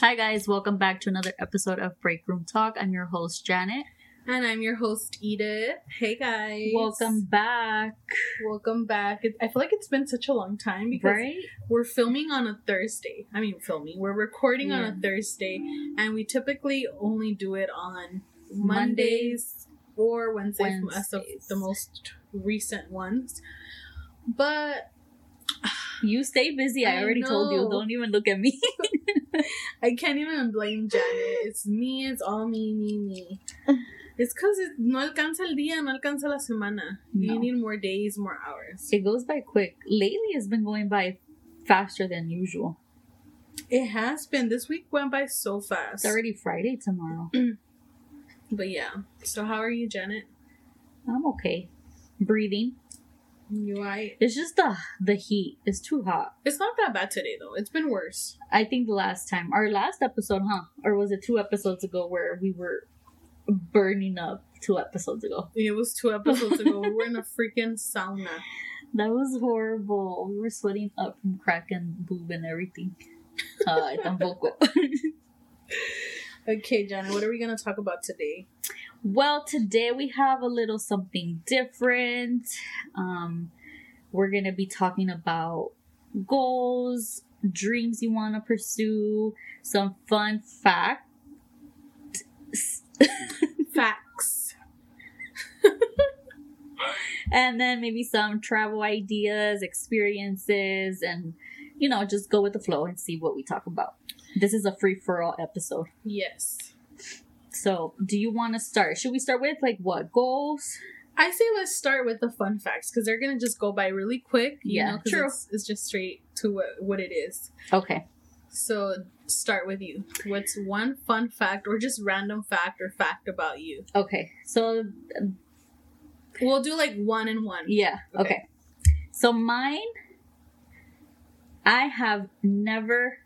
Hi, guys. Welcome back to another episode of Break Room Talk. I'm your host, Janet. And I'm your host, Edith. Hey, guys. Welcome back. Welcome back. It, I feel like it's been such a long time because Right? we're filming on a Thursday. I mean, filming. We're recording on a Thursday, and we typically only do it on Mondays. Mondays or Wednesdays, Wednesdays. the most recent ones. But You stay busy. I, I already told you. Don't even look at me. I can't even blame Janet. It's me. It's all me, me, me. It's because it no alcanza el día, no alcanza la semana. No. You need more days, more hours. it goes by quick. Lately, it's been going by faster than usual. It has been. This week went by so fast. It's already Friday tomorrow. But yeah. So how are you, Janet? I'm okay. Breathing. I It's just the the heat. It's too hot. It's not that bad today though. It's been worse. I think the last time, our last episode, huh? Or was it two episodes ago where we were burning up two episodes ago? It was two episodes ago. we were in a freaking sauna. That was horrible. We were sweating up from crack and boob and everything. Uh, Ay, tampoco. Okay, Janet, what are we gonna talk about today? Well, today we have a little something different. Um, we're gonna be talking about goals, dreams you want to pursue, some fun facts. Facts. and then maybe some travel ideas, experiences, and you know, just go with the flow and see what we talk about. This is a free for all episode. Yes. So, do you want to start? Should we start with like what goals? I say let's start with the fun facts because they're gonna just go by really quick. You Yeah, know, true. It's, it's just straight to what, what it is. Okay. So start with you. What's one fun fact or just random fact or fact about you? Okay. So, um, We'll do like one and one. yeah. Okay. Okay. So, mine, I have never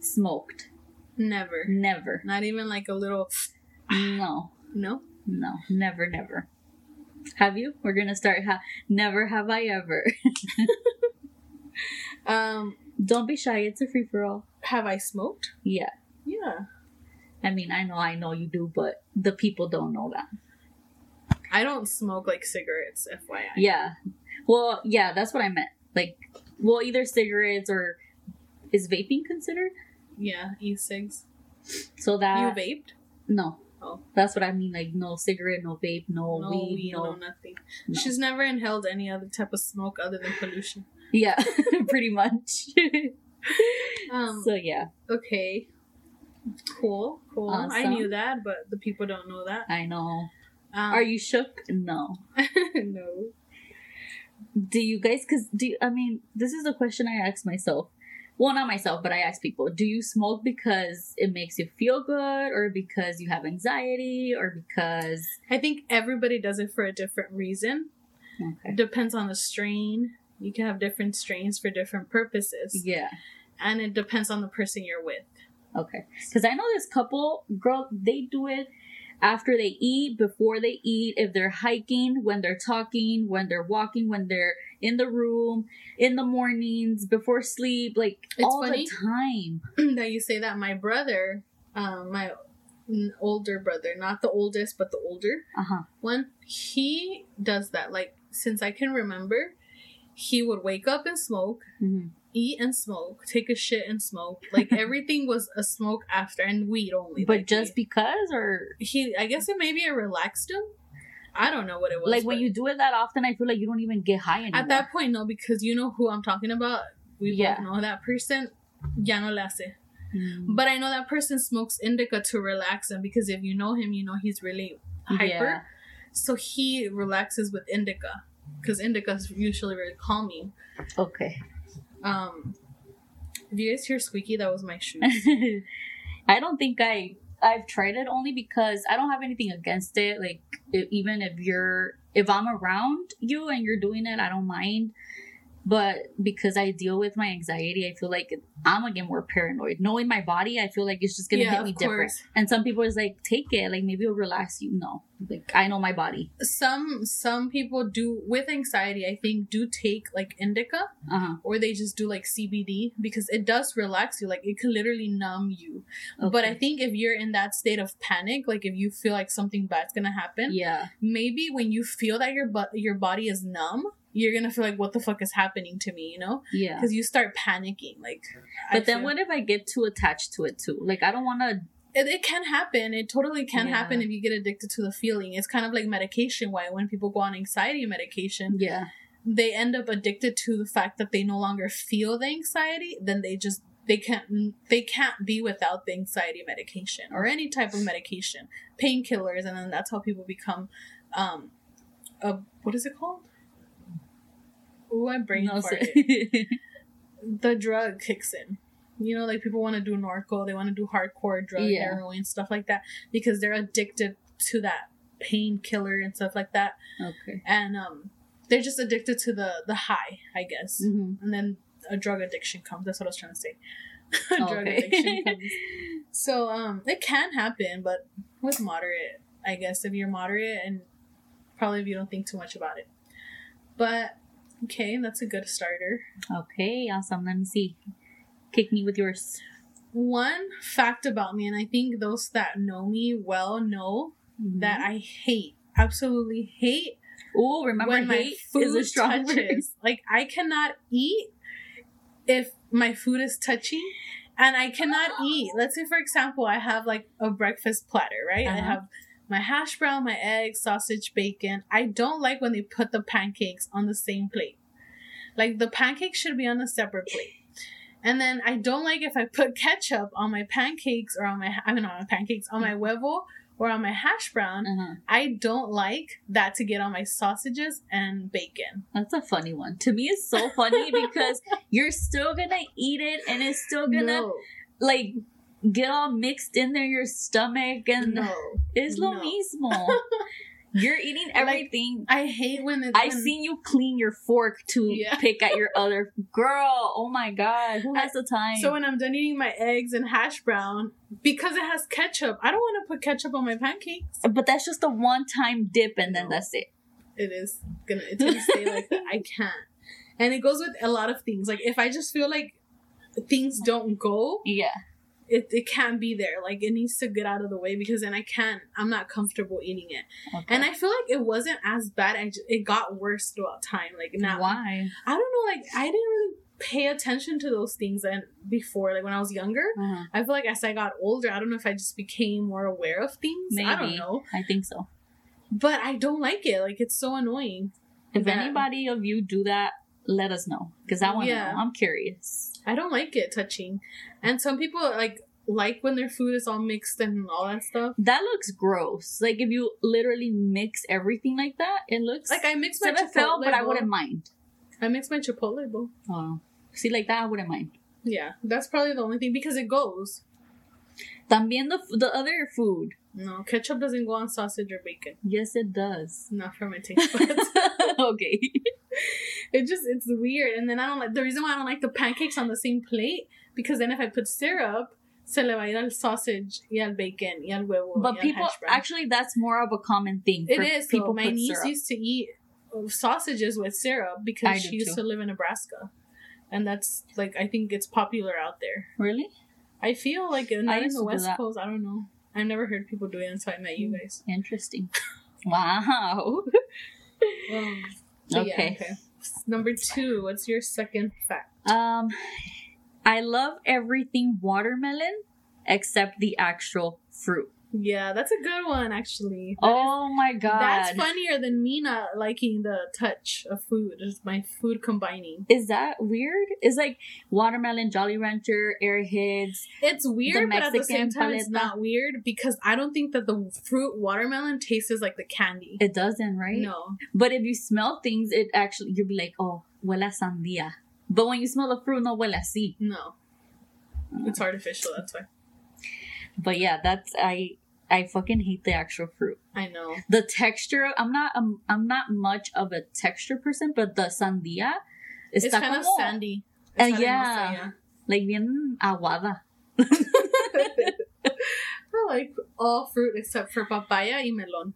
smoked. Never. Never. Not even like a little No. no. No. Never, never. Have you? We're going to start. Ha- never have I ever. Um, Don't be shy. It's a free for all. have I smoked? Yeah. Yeah. I mean, I know, I know you do, but the people don't know that. I don't smoke like cigarettes, FYI. Yeah. Well, yeah, that's what I meant. Like, well, either cigarettes or is vaping considered? Yeah, e-cigs. So that you vaped? no. That's what I mean. Like, no cigarette, no vape, no, No weed, weed, no. no nothing. no. She's never inhaled any other type of smoke other than pollution. Yeah, pretty much. Um, so yeah, okay. Cool, cool. I knew that, but the people don't know that. I know. Um, Are you shook? No. no. Do you guys? Because do you, I mean this is a question I ask myself. Well, not myself, but I ask people: Do you smoke because it makes you feel good, or because you have anxiety, or because I think everybody does it for a different reason. okay, Depends on the strain. You can have different strains for different purposes. yeah, And it depends on the person you're with. okay? Because I know this couple, girl, they do it after they eat, before they eat, if they're hiking, when they're talking, when they're walking, when they're in the room, in the mornings, before sleep, like It's all funny. the time. that you say that my brother, um, my older brother, not the oldest, but the older Uh huh. one, he does that. Like, since I can remember, he would wake up and smoke, hmm eat and smoke, take a shit and smoke. Like, everything was a smoke after, and weed only. But like, just because, or he, I guess it maybe it relaxed him. I don't know what it was. like when you do it that often, I feel like you don't even get high anymore. At that point, no, because you know who I'm talking about. We Yeah. both know that person. Ya no le hace. Mm. But I know that person smokes indica to relax him because if you know him, you know he's really hyper. Yeah. So he relaxes with indica because indica is usually very calming. Okay. Um, if you guys hear squeaky, that was my shoes. I don't think I I've tried it only because I don't have anything against it. Like if, even if you're if I'm around you and you're doing it, I don't mind. But because I deal with my anxiety, I feel like I'm gonna get more paranoid. Knowing my body, I feel like it's just gonna Yeah, hit me different. And some people is like, take it, like maybe it'll relax you. No, like I know my body. Some some people do with anxiety. I think do take like indica Uh huh. or they just do like CBD because it does relax you. Like it can literally numb you. But I think if you're in that state of panic, like if you feel like something bad's gonna happen, yeah, maybe when you feel that your bu- your body is numb, you're gonna feel like what the fuck is happening to me, you know? yeah. Because you start panicking. Like, I But then feel- what if I get too attached to it too? Like I don't want to. it, it can happen. It totally can Yeah. happen if you get addicted to the feeling. It's kind of like medication. Why when people go on anxiety medication, Yeah, they end up addicted to the fact that they no longer feel the anxiety. Then they just they can't they can't be without the anxiety medication or any type of medication, painkillers, and then that's how people become, um, a what is it called? Ooh, I brain no, farted. the drug kicks in. You know, like people want to do narco, they want to do hardcore drug, Yeah. heroin, stuff like that, because they're addicted to that painkiller and stuff like that, okay. and um, they're just addicted to the the high, I guess. hmm And then a drug addiction comes. That's what I was trying to say. drug Okay. addiction comes. So um, it can happen, but with moderate, I guess, if you're moderate and probably if you don't think too much about it. But okay, that's a good starter. okay, awesome. Let me see. Kick me with yours. One fact about me, and I think those that know me well know that I hate, absolutely hate Oh, remember when my hate food is a strong word. touches. Like I cannot eat if my food is touching, and I cannot eat. Let's say, for example, I have like a breakfast platter, right? I Uh-huh. have my hash brown, my eggs, sausage, bacon. I don't like when they put the pancakes on the same plate. Like the pancakes should be on a separate plate. And then I don't like if I put ketchup on my pancakes or on my I mean on my pancakes on my huevo or on my hash brown. Uh-huh. I don't like that to get on my sausages and bacon. That's a funny one. To me, it's so funny because you're still gonna eat it, and it's still gonna no, like get all mixed in there, your stomach, and no. it's lo no. mismo. You're eating Like, everything. I hate when it, I've when- seen you clean your fork to Yeah. pick at your other girl. Oh my god, who has the time? So when I'm done eating my eggs and hash brown, because it has ketchup, I don't want to put ketchup on my pancakes. but that's just a one-time dip, and then No. that's it. It is gonna it's gonna stay like that. I can't. And it goes with a lot of things. Like if I just feel like things don't go, Yeah, it, it can't be there. Like it needs to get out of the way because then I can't. I'm not comfortable eating it. okay. And I feel like it wasn't as bad. I just, it got worse throughout time. Like now, why? I don't know. Like I didn't really pay attention to those things and before. Like when I was younger, Uh-huh. I feel like as I got older, I don't know if I just became more aware of things. Maybe. I don't know, I think so. but I don't like it. Like it's so annoying. If that- anybody of you do that, let us know because I want to Yeah. know. I'm curious. I don't like it touching. And some people like like when their food is all mixed and all that stuff. That looks gross. Like if you literally mix everything like that, it looks Like I mix my seven fell, chipotle, but I wouldn't mind. I mix my chipotle bowl. Oh, see, like that, I wouldn't mind. Yeah, that's probably the only thing because it goes. También the the other food. No, ketchup doesn't go on sausage or bacon. Yes, it does. Not for my taste buds. okay. it just it's weird. And then I don't like the reason why I don't like the pancakes on the same plate because then if I put syrup, se le va a ir al sausage y al bacon y al huevo. But people hash brown. actually, that's more of a common thing. It for is. People People, my niece syrup. used to eat sausages with syrup because I she used too. to live in Nebraska, and that's like I think it's popular out there. Really I feel like not in the West. Coast. I don't know. I've never heard people do it until I met you guys. interesting. wow. Um, yeah, Okay. okay. Number two. What's your second fact? Um, I love everything watermelon except the actual fruit. Yeah, that's a good one actually. That is- Oh my god. That's funnier than me not liking the touch of food. It's my food combining. Is that weird? It's like watermelon, Jolly Rancher, Airheads. It's weird, but at the same time, it's not weird because I don't think that the fruit watermelon tastes like the candy. It doesn't, right? No, But if you smell things, it actually you'll be like, oh, huele sandía. But when you smell the fruit, no huele así. no, it's artificial. That's why But yeah, that's I I fucking hate the actual fruit. I know. The texture, I'm not um, I'm not much of a texture person, but the sandia is kind of sandy. Uh, yeah. Like bien aguada. I like all fruit except for papaya and melon.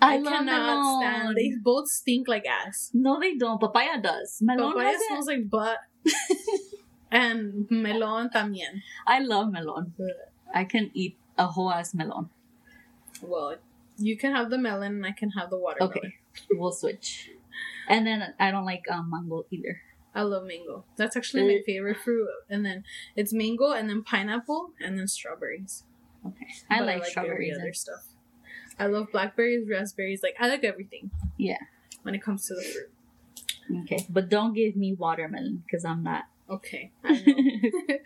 I, I, cannot melon. stand. They both stink like ass. No, they don't. Papaya does. Melon papaya smells like butt. and melon también. I love melon. I can eat a whole ass melon. Well, you can have the melon and I can have the watermelon. Okay, we'll switch. And then I don't like um, mango either. I love mango. That's actually my Uh, favorite fruit. And then it's mango and then pineapple and then strawberries. Okay, I like, every strawberries. other stuff. I love blackberries, raspberries. Like I like everything. Yeah. When it comes to the fruit. Okay, but don't give me watermelon because I'm not. Okay. I know.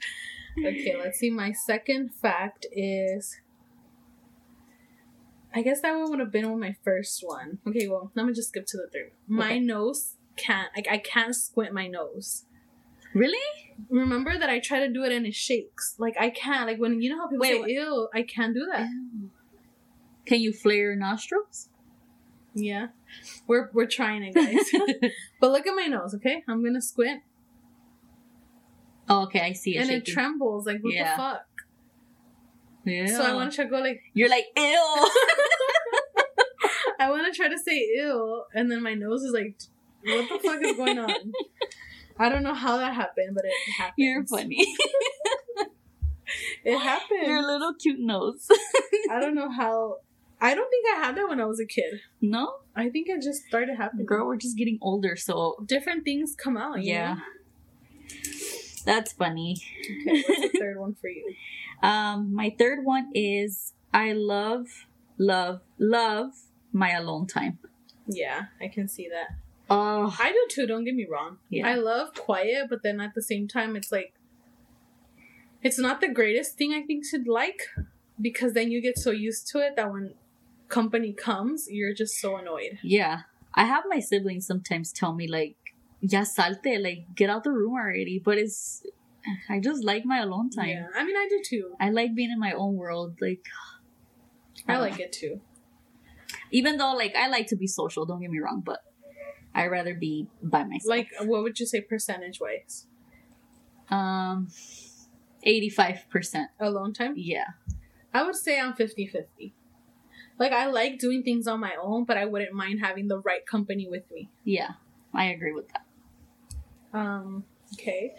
okay, let's see. My second fact is. I guess that one would have been on my first one. Okay, well, let me just skip to the third. My Okay. nose can't, like, I can't squint my nose. really? Remember that I try to do it and it shakes. Like, I can't. Like, when you know how people Wait, say, ew, I can't do that. Can you flare your nostrils? Yeah. We're, we're trying it, guys. but look at my nose, okay? I'm gonna squint. oh, okay, I see it. and it trembles. Like, what Yeah. the fuck? Yeah. So I want to try to go, like, You're like ew. I want to try to say ew, and then my nose is like, what the fuck is going on? I don't know how that happened, but it happened. You're funny. It happened. Your little cute nose. I don't know how. I don't think I had that when I was a kid. no, I think it just started happening. girl, we're just getting older, so Different things come out. you yeah. know? That's funny. Okay, what's the third one for you? Um, my third one is I love, love, love my alone time. Yeah, I can see that. Oh, I do too. Don't get me wrong. Yeah. I love quiet, but then at the same time, it's like it's not the greatest thing I think to like because then you get so used to it that when company comes, you're just so annoyed. yeah. I have my siblings sometimes tell me like, "Ya salte, like get out the room already." But it's, I just like my alone time. Yeah, I mean, I do too. I like being in my own world. Like, I don't like know. it too. even though like I like to be social. Don't get me wrong, but I rather be by myself. Like, what would you say percentage wise? um, eighty-five percent. Alone time? Yeah. I would say I'm 50 50. Like, I like doing things on my own, but I wouldn't mind having the right company with me. Yeah, I agree with that. Um, okay.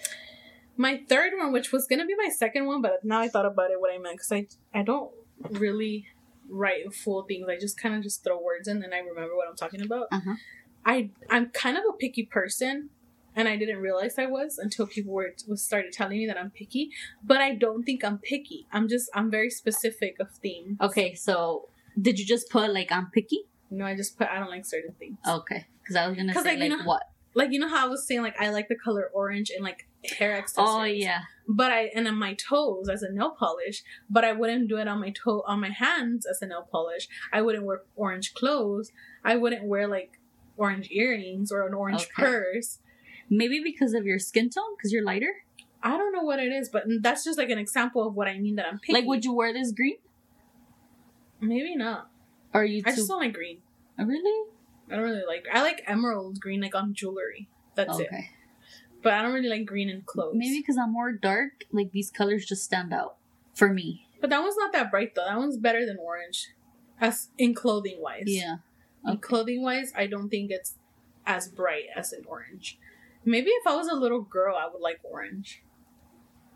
My third one, which was gonna be my second one, but now I thought about it what I meant because I I don't really write full things. I just kind of just throw words in and I remember what I'm talking about. Uh-huh. I I'm kind of a picky person, and I didn't realize I was until people were was started telling me that I'm picky. But I don't think I'm picky. I'm just I'm very specific of themes. Okay, so did you just put like I'm picky? No, I just put I don't like certain things. Okay, because I was gonna say like, you know- what? Like you know how I was saying like I like the color orange and like hair accessories. Oh yeah, but I and on my toes as a nail polish, but I wouldn't do it on my toe on my hands as a nail polish. I wouldn't wear orange clothes. I wouldn't wear like orange earrings or an orange Okay. purse. maybe because of your skin tone, because you're lighter. I don't know what it is, but that's just like an example of what I mean that I'm picky. Like, would you wear this green? Maybe not. Or are you I too? just don't like green. Oh, really? I don't really like. I like emerald green like on jewelry. That's it. But I don't really like green in clothes. Maybe because I'm more dark, like these colors just stand out for me. But that one's not that bright though. That one's better than orange, as in clothing wise. Yeah. In clothing wise, I don't think it's as bright as an orange. Maybe if I was a little girl, I would like orange.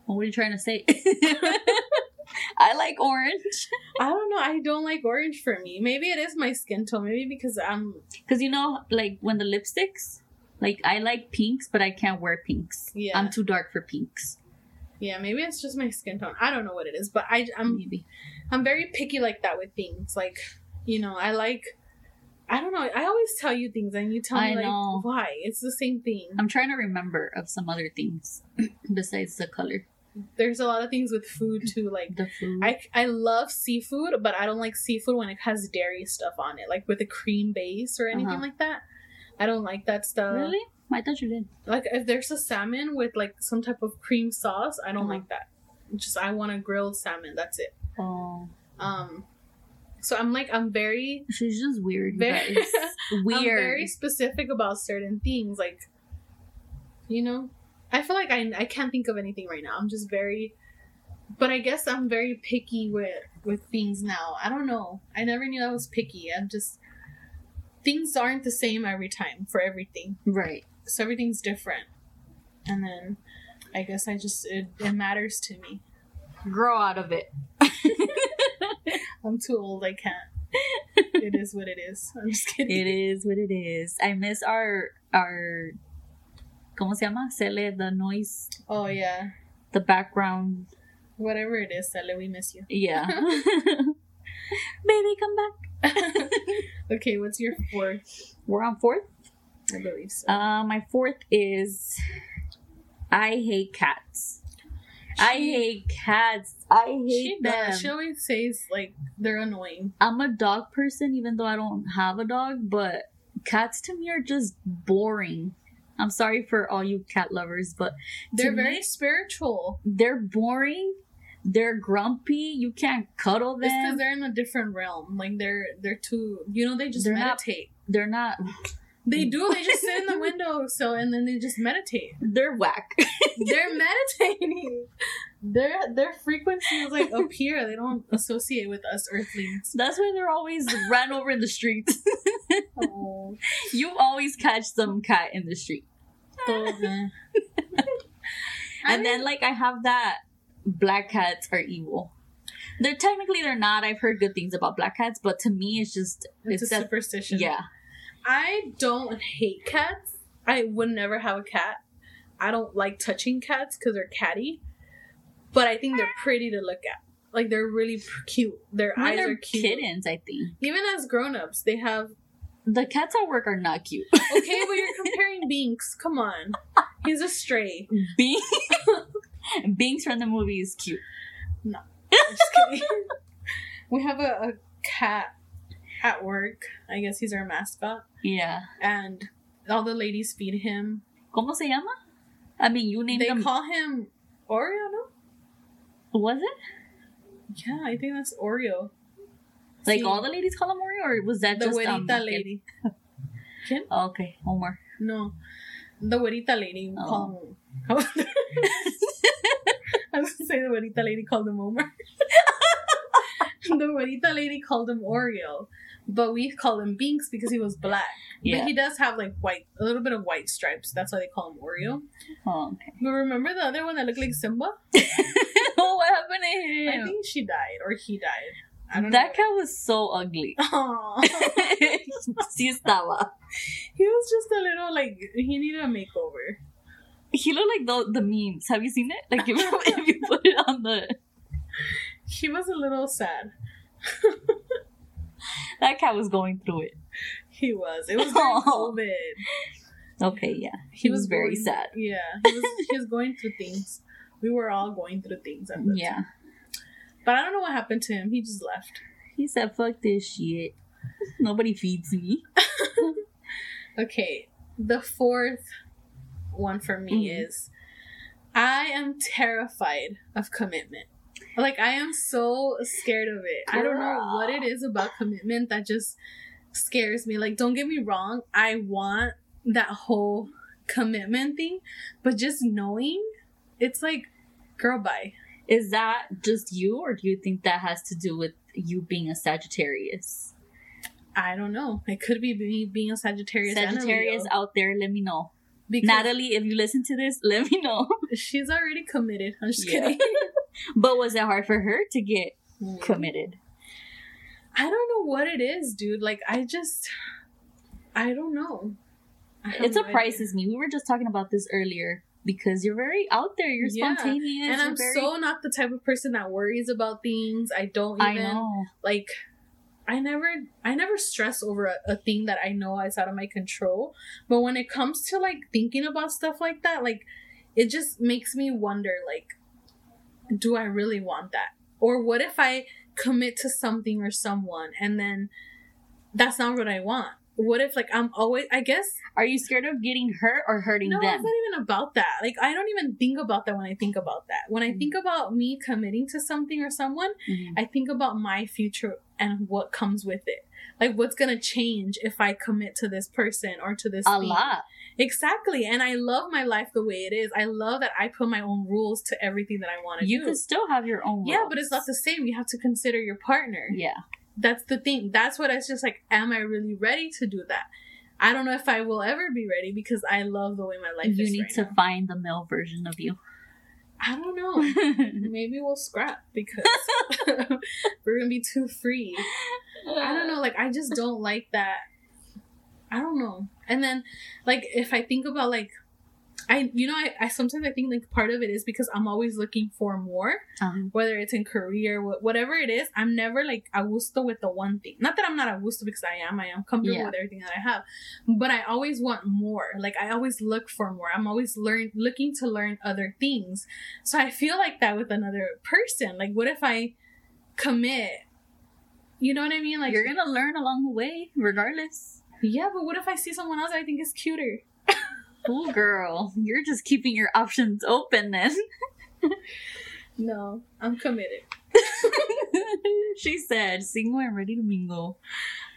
What are you trying to say? I like orange I don't know. I don't like orange for me. Maybe it is my skin tone. Maybe because I'm because you know, like when the lipsticks, like I like pinks, but I can't wear pinks. Yeah. I'm too dark for pinks. yeah. Maybe it's just my skin tone. I don't know what it is, but I I'm Maybe. I'm very picky like that with things. Like you know, I like. I don't know. I always tell you things, and you tell me I like know. why. It's the same thing. I'm trying to remember of some other things besides the color. There's a lot of things with food too. Like The food. I I love seafood, but I don't like seafood when it has dairy stuff on it, like with a cream base or anything Uh-huh. like that. I don't like that stuff. really? I thought you did. Like if there's a salmon with like some type of cream sauce, I don't Uh-huh. like that. Just I want a grilled salmon. That's it. Oh, Um, so I'm like I'm very she's just weird. Very- guys. I'm Weird. very specific about certain things. Like You know, I feel like I I can't think of anything right now. I'm just very, but I guess I'm very picky with with things now. I don't know. I never knew I was picky. I'm just things aren't the same every time for everything. Right. So everything's different, and then I guess I just it, it matters to me. Grow out of it. I'm too old. I can't. it is what it is. I'm just kidding. It is what it is. I miss our our ¿Cómo se llama? Cele, the noise, Oh yeah, the background. whatever it is, Sally, we miss you. Yeah. Baby, come back. okay, what's your fourth? We're on fourth. I believe so. Uh, my fourth is I hate cats. I hate cats. I hate She them. does. She always says like they're annoying. I'm a dog person, even though I don't have a dog, but cats to me are just boring. I'm sorry for all you cat lovers, but They're very me, spiritual. they're boring. They're grumpy. You can't cuddle It's because they're in a different realm. Like they're they're too. You know, they just They're not- meditate. They're not. They do. They just sit in the window, so and then they just meditate. They're whack. They're meditating. Their their frequency is like up here. They don't associate with us Earthlings. That's why they're always ran over in the streets. Oh, you always catch some cat in the street. And mean, then like I have that black cats are evil. They're technically they're not. I've heard good things about black cats, but to me it's just it's, it's, a that superstition. yeah. I don't hate cats. I would never have a cat. I don't like touching cats because they're catty, but I think they're pretty to look at. Like they're really cute. Their When eyes they're are cute. kittens, I think Even as grown-ups, they have. The cats at work are not cute. Okay, but you're comparing Binks. Come on, he's a stray. Bing, Binks from the movie is cute. I'm just kidding. we have a, a cat at work. I guess he's our mascot, Yeah. and all the ladies feed him. ¿Cómo se llama? I mean, you named They him. call him Oreo. No, was it yeah, I think that's Oreo. Like Sí. all the ladies call him Oreo, or was that the just güerita um, lady. Oh, okay, Omar. No, the güerita lady. Oh. Call him. I was gonna say the güerita lady called him Omar. the güerita lady called him Oreo, but we call him Binks because he was black. Yeah. But he does have like white, a little bit of white stripes. That's why they call him Oreo. Oh, okay. But remember the other one that looked like Simba? oh, what happened to I think she died or he died. I don't that know. cat was so ugly. Sí estaba. he was just a little like he needed a makeover. He looked like the the memes. Have you seen it? Like if, if you put it on the He was a little sad. that cat was going through it. He was. It was during oh. COVID. Okay, yeah. He, was, very going- sad. Yeah, he was. he was going through things. We were all going through things at the Yeah. time. But I don't know what happened to him. He just left. He said, "Fuck this shit. Nobody feeds me." Okay, the fourth one for me Mhm. is I am terrified of commitment. Like I am so scared of it. I don't know what it is about commitment that just scares me. Like don't get me wrong, I want that whole commitment thing, but just knowing it's like girl bye. Is that just you, or do you think that has to do with you being a Sagittarius? I don't know. It could be me being a Sagittarius. Sagittarius out there, let me know. because Natalie, if you listen to this, let me know. she's already committed. I'm just Yeah. kidding. But was it hard for her to get committed? I don't know what it is, dude. Like I just I don't know. I It surprises me. We were just talking about this earlier because you're very out there. You're Yeah. spontaneous. And I'm very- so not the type of person that worries about things. I don't I even know. like I never I never stress over a, a thing that I know is out of my control. But when it comes to like thinking about stuff like that, like it just makes me wonder like do I really want that? Or what if I commit to something or someone and then that's not what I want? What if like I'm always I guess Are you scared of getting hurt or hurting no, them? it's not even about that. Like I don't even think about that when I think about that. When I Mm. think about me committing to something or someone, Mhm. I think about my future and what comes with it. Like what's gonna change if I commit to this person or to this A thing. lot. Exactly. And I love my life the way it is. I love that I put my own rules to everything that I want to do. You can still have your own. yeah, but it's not the same. You have to consider your partner. Yeah. That's the thing. That's what it's just like, am I really ready to do that? I don't know if I will ever be ready because I love the way my life You need right to now. find the male version of you. I don't know. Maybe we'll scrap because we're gonna be too free. I don't know. Like I just don't like that. I don't know. And then, like if I think about like, I you know I, I sometimes I think like part of it is because I'm always looking for more. Um, Whether it's in career, wh- whatever it is, I'm never like a gusto with the one thing. Not that I'm not a gusto because I am. I am comfortable Yeah. with everything that I have, but I always want more. Like I always look for more. I'm always learn looking to learn other things. So I feel like that with another person. Like what if I commit? You know what I mean? Like you're gonna learn along the way, regardless. yeah, but what if I see someone else that I think is cuter? Cool girl, you're just keeping your options open then. No, I'm committed. she said, "Single and ready to mingle."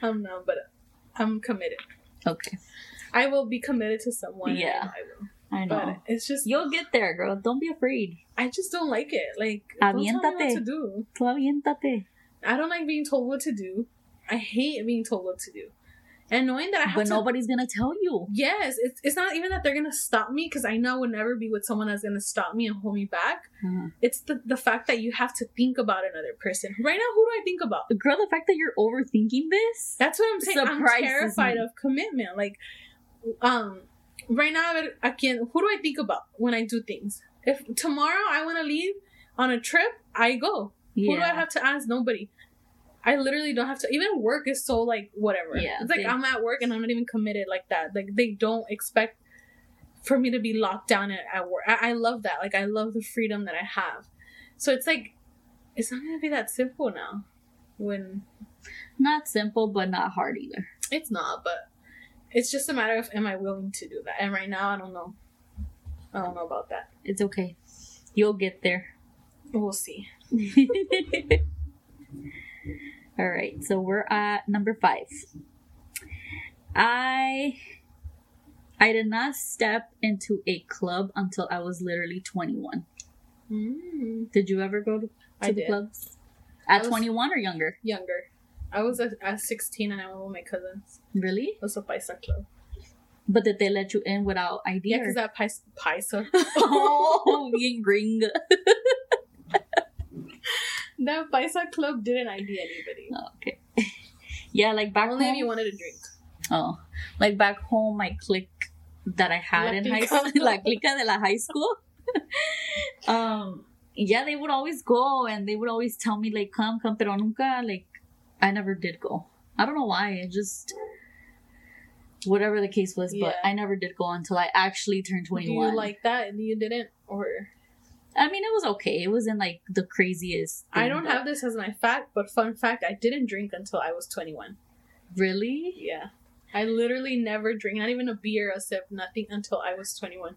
Um, I'm not, but I'm committed. Okay, I will be committed to someone. Yeah. I will. I know. But it's just You'll get there, girl. Don't be afraid. I just don't like it. Like don't tell me what to do. Tú aviéntate. I don't like being told what to do. I hate being told what to do. And knowing that I have But to nobody's gonna tell you. Yes, it's, it's not even that they're gonna stop me because I know I would never be with someone that's gonna stop me and hold me back. Uh-huh. It's the, the fact that you have to think about another person. Right now, who do I think about? Girl, the fact that you're overthinking this. That's what I'm saying. I'm terrified me. of commitment. Like, um, right now, again, who do I think about when I do things? If tomorrow I want to leave on a trip, I go. Who do I have to ask? Nobody. I literally don't have to. Even work is so like whatever. Yeah, it's like they- I'm at work and I'm not even committed like that. Like they don't expect for me to be locked down at, at work. I, I love that. Like I love the freedom that I have. So it's like it's not gonna be that simple now. When Not simple, but not hard either. it's not, but it's just a matter of am I willing to do that? And right now I don't know. I don't know about that. It's okay. You'll get there. We'll see. All right, so we're at number five. I I did not step into a club until I was literally 21. Mm, Did you ever go to, to the did. clubs? At 21 or younger? Younger. I was at, at 16 and I went with my cousins. Really? It was a paisa club. But did they let you in without ID? Yeah, because that paisa, paisa oh, being gringa. that paisa club didn't ID anybody. Oh, okay. Yeah, like back Only home. if you wanted to drink. Oh, like back home, my clique that I had La in high school, la clica de la high school. um, yeah, they would always go and they would always tell me like, "Come, come," pero nunca like, I never did go. I don't know why. It just whatever the case was, but I never did go until I actually turned twenty Do you like that and you didn't? Or I mean, it was okay. It wasn't like the craziest. I don't but- have this as my fact, but fun fact, I didn't drink until I was 21. really. Yeah. I literally never drink, not even a beer, a sip, nothing until I was 21.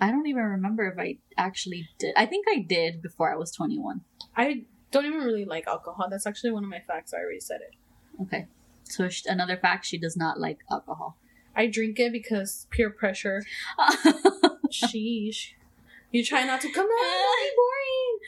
I don't even remember if I actually did. I think I did before I was twenty one. I don't even really like alcohol. That's actually one of my facts. I already said it. Okay. So sh- another fact: she does not like alcohol. I drink it because peer pressure. Sheesh. You try not to come on, don't be boring.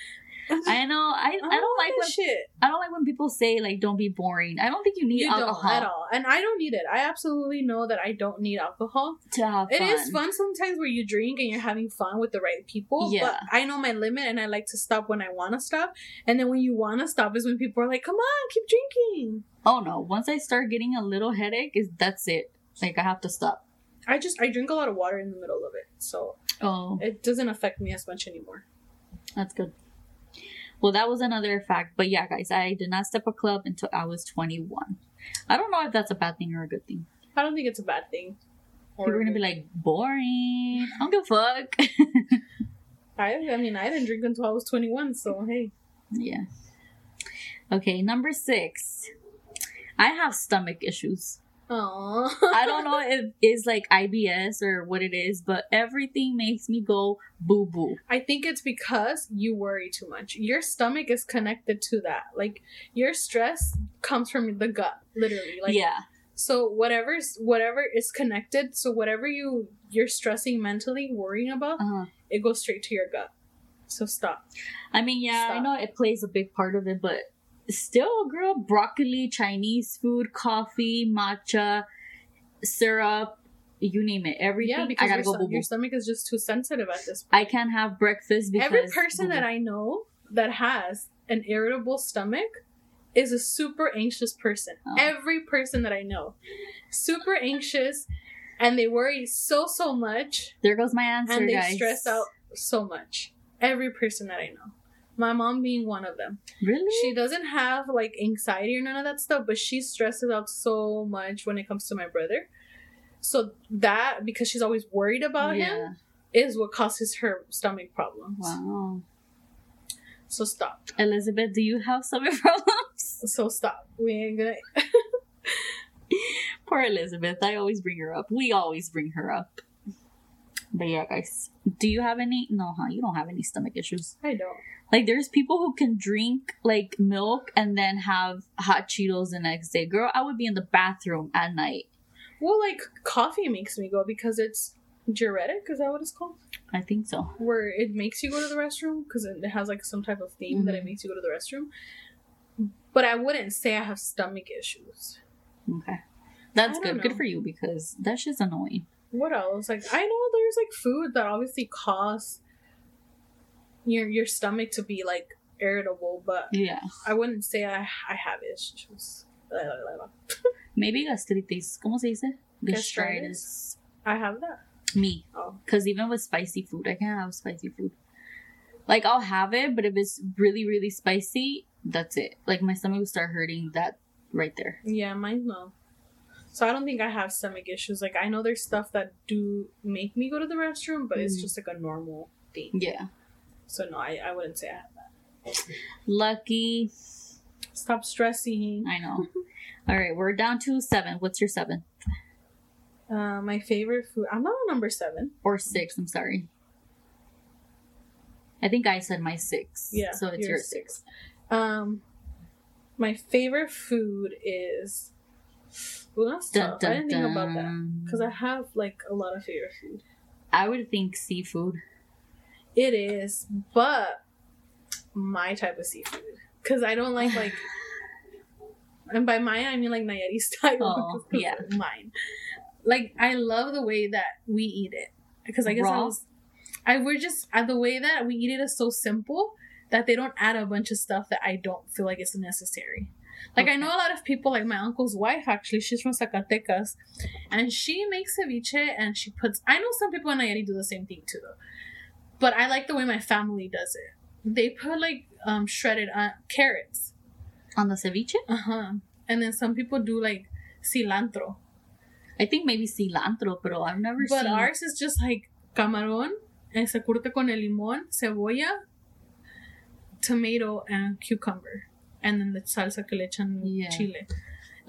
I know. I, I don't like when shit. I don't like when people say like don't be boring. I don't think you need You alcohol at all, and I don't need it. I absolutely know that I don't need alcohol. to have It fun. is fun sometimes where you drink and you're having fun with the right people. Yeah. But I know my limit, and I like to stop when I want to stop. And then when you want to stop is when people are like, "Come on, keep drinking." Oh no! Once I start getting a little headache, is that's it. Like I have to stop. I just I drink a lot of water in the middle of it, so Oh, it doesn't affect me as much anymore. that's good. Well, that was another fact. But yeah, guys, I did not step a club until I was 21. I don't know if that's a bad thing or a good thing. I don't think it's a bad thing. People are gonna be like boring. I don't give a fuck. I, I mean, I didn't drink until I was 21, so hey. yeah. Okay, number six. I have stomach issues. Aww. I don't know if it's like IBS or what it is, but everything makes me go boo boo. I think it's because you worry too much. Your stomach is connected to that. Like, your stress comes from the gut, literally. Like, yeah. So whatever's whatever is connected, so whatever you you're stressing mentally, worrying about, Uh-huh. it goes straight to your gut. So stop. I mean, yeah, I know it plays a big part of it, but still, girl, broccoli, Chinese food, coffee, matcha, syrup, you name it, everything. Yeah, I because gotta your, go boo. your stomach is just too sensitive at this point. I can't have breakfast because Every person that boo-boo. I know that has an irritable stomach is a super anxious person. Oh. Every person that I know, super anxious, and they worry so so much, there goes my answer, and they guys. stress out so much. Every person that I know, my mom being one of them. Really? She doesn't have like anxiety or none of that stuff, but she stresses out so much when it comes to my brother. So that because she's always worried about him is what causes her stomach problems. Wow. So stop. Elizabeth, do you have stomach problems? So stop. We ain't gonna. Poor Elizabeth. I always bring her up. We always bring her up. But yeah, guys. Do you have any? No, huh? You don't have any stomach issues. I don't. Like, there's people who can drink like milk and then have hot Cheetos the next day. Girl, I would be in the bathroom at night. Well, like coffee makes me go because it's diuretic. Is that what it's called? I think so. Where it makes you go to the restroom because it has like some type of theme that it Mhm. makes you go to the restroom. But I wouldn't say I have stomach issues. Okay. That's good. don't Good for you because that shit's annoying. What else? Like I know there's like food that obviously cause your your stomach to be like irritable, but Yeah. I wouldn't say I I have issues. Maybe gastritis. ¿Cómo se dice? Gastritis? I have that. Me. Oh. Because even with spicy food, I can't have spicy food. Like, I'll have it, but if it's really, really spicy, that's it. Like, my stomach will start hurting that right there. Yeah, mine no. So I don't think I have stomach issues. Like I know there's stuff that do make me go to the restroom, but it's Mhm. just like a normal thing. Yeah. So no, I, I wouldn't say I have that. Lucky. Stop stressing. I know. All right, we're down to seven. What's your seven? Uh, my favorite food. I'm not on number seven. Or six, I'm sorry. I think I said my six. Yeah, So it's your six. Um, my favorite food is. Well, that's Dun, tough. I didn't think about that because I have like a lot of favorite food. I would think seafood. It is, but my type of seafood because I don't like like. And by mine, I mean like Nayarit style. Oh, yeah. Mine. Like, I love the way that we eat it. Because I guess I Raw? was. I we're just. Uh, the way that we eat it is so simple that they don't add a bunch of stuff that I don't feel like it's necessary. Like, I know a lot of people, like my uncle's wife, actually, she's from Zacatecas, and she makes ceviche and she puts. I know some people in Nayarit do the same thing too, though. But I like the way my family does it. They put like um shredded uh, carrots. On the ceviche? Uh huh. And then some people do like cilantro. I think maybe cilantro, but I've never But seen. ours is just like camarón, and se curte con el limón, cebolla, tomato, and cucumber. And then the salsa que le echan Yeah. chile.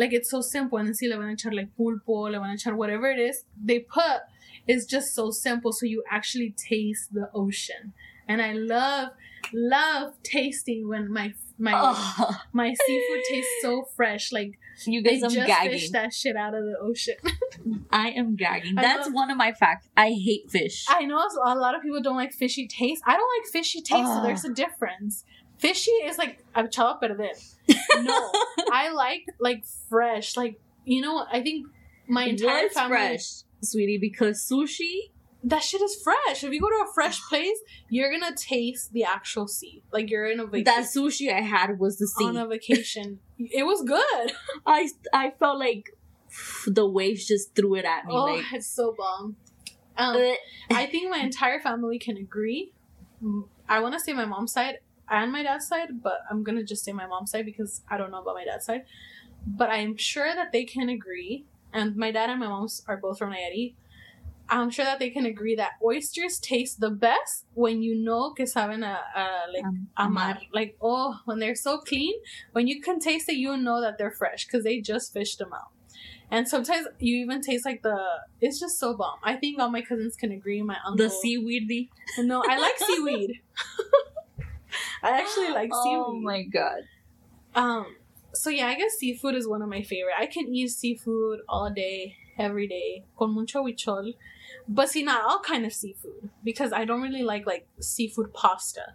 Like it's so simple. And then si le van a echar like pulpo, le van a echar whatever it is, they put It's just so simple so you actually taste the ocean. And I love, love tasting when my my Oh, my seafood tastes so fresh. Like you guys, I'm just gagging. fished that shit out of the ocean. I am gagging. That's love- one of my facts. I hate fish. I know a lot of people don't like fishy taste. I don't like fishy taste, so ah. there's a difference. Fishy is like a chava perder. No, I like like fresh. Like you know, I think my entire family. fresh, sweetie? Because sushi. That shit is fresh. If you go to a fresh place, you're gonna taste the actual sea. Like you're in a vacation. That sushi I had was the sea. on a vacation. it was good. I I felt like the waves just threw it at me. Oh, like, it's so bomb. Um, uh, I think my entire family can agree. I want to say my mom's side and my dad's side, but I'm gonna just say my mom's side because I don't know about my dad's side. But I'm sure that they can agree, and my dad and my mom are both from Nayarit. I'm sure that they can agree that oysters taste the best when you know que saben a, a like um, amar. Like oh, when they're so clean, when you can taste it, you know that they're fresh because they just fished them out. And sometimes you even taste like the. It's just so bomb. I think all my cousins can agree. My uncle. the seaweedy. No, I like seaweed. I actually like seafood. Oh seaweed. my god. Um, so yeah, I guess seafood is one of my favorite. I can eat seafood all day, every day, con mucho huichol. But see, not all kind of seafood because I don't really like like seafood pasta.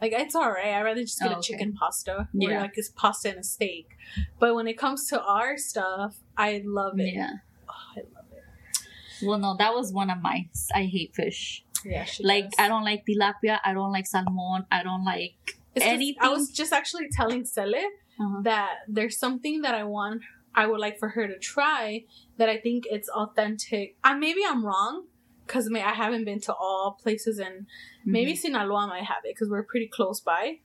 Like it's all right. I rather just get Oh, a okay. chicken pasta where Yeah. like it's pasta and a steak. But when it comes to our stuff, I love it. Yeah. Oh, I love it. Well, no, that was one of mine. I hate fish. Yeah, Like does. I don't like tilapia. I don't like salmon. I don't like. It's just- anything- I was just actually telling Cele Uh-huh. that there's something that I want I would like for her to try that I think it's authentic. I maybe I'm wrong because I haven't been to all places and maybe Mhm. Sinaloa might have it because we're pretty close by,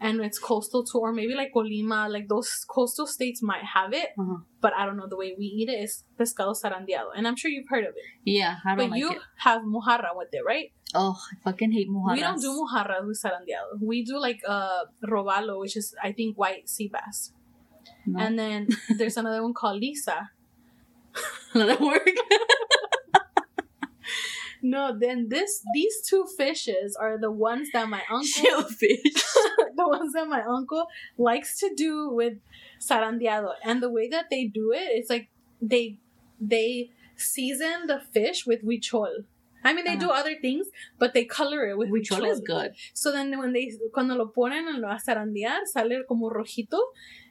and it's coastal too, or maybe like Colima, like those coastal states might have it. Uh-huh. But I don't know the way we eat it is pescado zarandeado, and I'm sure you've heard of it. Yeah, I don't But like you it. have mojarra with it, right? Oh, I fucking hate mojarras. We don't do mojarra with zarandeado. We do like uh robalo, which is I think white sea bass. No. And then there's another one called Lisa. that work. No, then this these two fishes are the ones that my uncle Shellfish. the ones that my uncle likes to do with zarandeado. And the way that they do it, it's like they they season the fish with huichol. I mean, they do uh-huh. other things, but they color it with Huichol huichol. is good. So then when they cuando lo ponen en lo a zarandear, sale como rojito,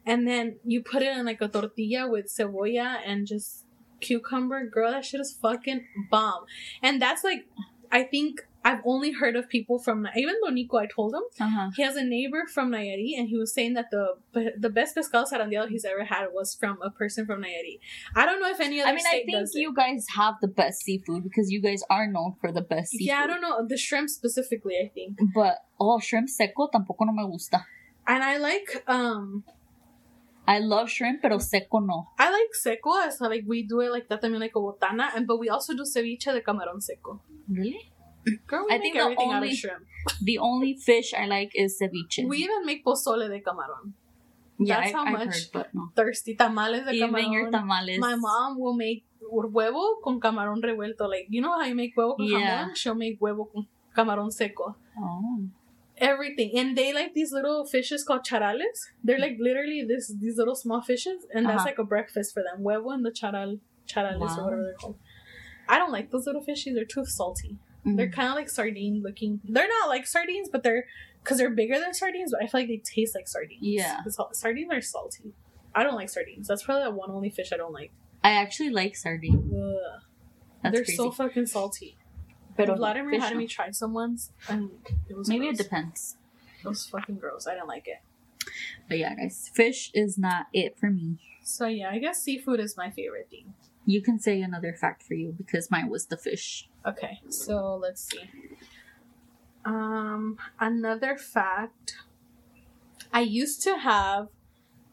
and then you put it in like a tortilla with cebolla and just cucumber. Girl, that shit is fucking bomb. And that's like, I think I've only heard of people from even though Nico, I told him Uh-huh. he has a neighbor from Nayarit, and he was saying that the the best pescado zarandeado he's ever had was from a person from Nayarit. I don't know if any other I mean, I think does it. you guys have the best seafood because you guys are known for the best seafood. Yeah, I don't know the shrimp specifically. I think. But oh, shrimp seco tampoco no me gusta. And I like um I love shrimp, pero seco no. I like seco, so like we do it like that también like a botana, and but we also do ceviche de camarón seco. Really? Girl, we I make think the everything out only- of shrimp. The only fish I like is ceviche. We even make pozole de camarón. yeah, that's I, how I've much heard, but no. Thirsty tamales de Even your tamales. My mom will make huevo con camarón revuelto. Like you know how you make huevo con Yeah. jamón? She'll make huevo con camarón seco. Oh. Everything, and they like these little fishes called charales. They're like literally this these little small fishes, and that's Uh-huh. like a breakfast for them. Huevo and the charal charales Wow. or whatever they're called. I don't like those little fishies. They're too salty. Mm. They're kind of like sardine looking. They're not like sardines, but they're because they're bigger than sardines. But I feel like they taste like sardines. Yeah. sardines are salty. I don't like sardines. That's probably the one only fish I don't like. I actually like sardines. They're crazy. so fucking salty. Pero Vladimir fish had me try some ones, and it was Maybe it depends. It was fucking gross. I didn't like it. But yeah, guys, fish is not it for me. So yeah, I guess seafood is my favorite thing. You can say another fact for you because mine was the fish. Okay, so let's see. Um, another fact. I used to have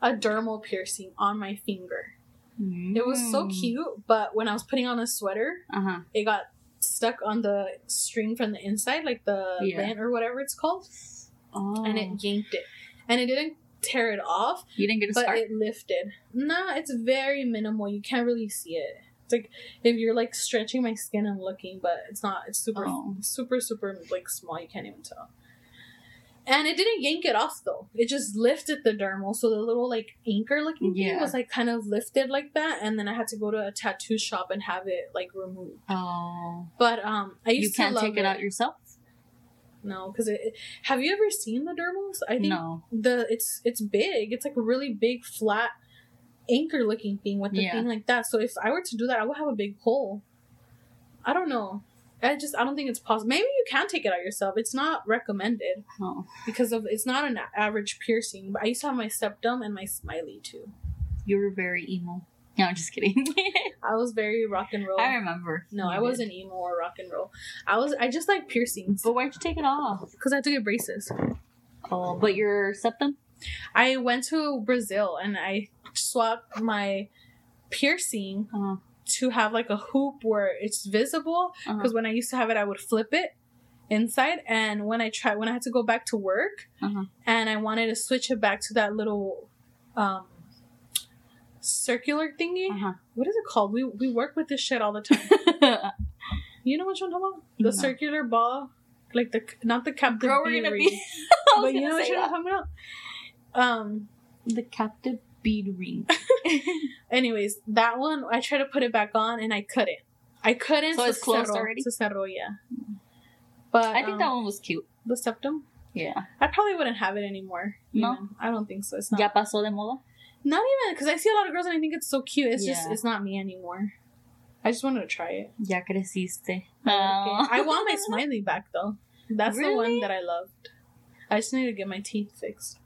a dermal piercing on my finger. It was so cute, but when I was putting on a sweater, Uh huh. it got stuck on the string from the inside, like the Yeah. band or whatever it's called, Oh. and it oh. yanked it. And it didn't tear it off, you didn't get a but scar. it lifted. Nah, it's very minimal. You can't really see it. It's like if you're like stretching my skin and looking, but it's not. It's super, Oh. super, super like small. You can't even tell. And it didn't yank it off though. It just lifted the dermal, so the little like anchor looking thing was like kind of lifted like that. And then I had to go to a tattoo shop and have it like removed. oh. But um, I used You can't to take it out yourself? No, because it, it- Have you ever seen the dermals? I think No. the it's it's big. It's like a really big flat anchor looking thing with the Yeah. thing like that. So if I were to do that, I would have a big hole. I don't know. I just I don't think it's possible. Maybe you can take it out yourself. It's not recommended Oh. because of it's not an average piercing. But I used to have my septum and my smiley too. You were very emo. No, I'm just kidding. I was very rock and roll. I remember. no, I did. wasn't emo or rock and roll. I was I just like piercings But why'd you take it off? because I had to get braces. Oh, but your septum? I went to Brazil and I swapped my piercing Uh, to have like a hoop where it's visible because when I used to have it, I would flip it inside, and when I tried, when I had to go back to work, Uh-huh. and I wanted to switch it back to that little um circular thingy. uh-huh. What is it called? We we work with this shit all the time. you know what I'm talking about? The No. circular ball, like the not the Captain Girl, we're gonna be. But you know what you're talking about? Um, The captive bead ring. Anyways, that one I tried to put it back on and I couldn't. I couldn't. So it's se closed cerró- already? Se cerró, yeah. But I think um, that one was cute. the septum. Yeah. I probably wouldn't have it anymore. No? I don't think so. It's not. Ya pasó de moda. Not even because I see a lot of girls and I think it's so cute. It's just it's not me anymore. I just wanted to try it. Ya creciste. Okay. I want my smiley back though. That's the one that I loved. I just need to get my teeth fixed.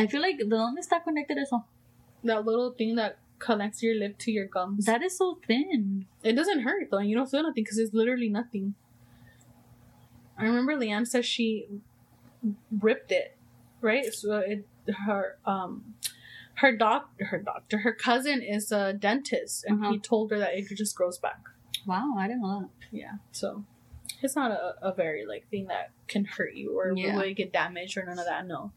I feel like, the only está conected eso? That little thing that connects your lip to your gums. That is so thin. it doesn't hurt though, and you don't feel nothing because it's literally nothing. I remember Leanne says she ripped it, right? So it her um her doc her doctor her cousin is a dentist, and Uh-huh. he told her that it just grows back. Wow, I didn't know that. Yeah, so it's not a, a very like thing that can hurt you or Yeah. you get damaged or none of that. No.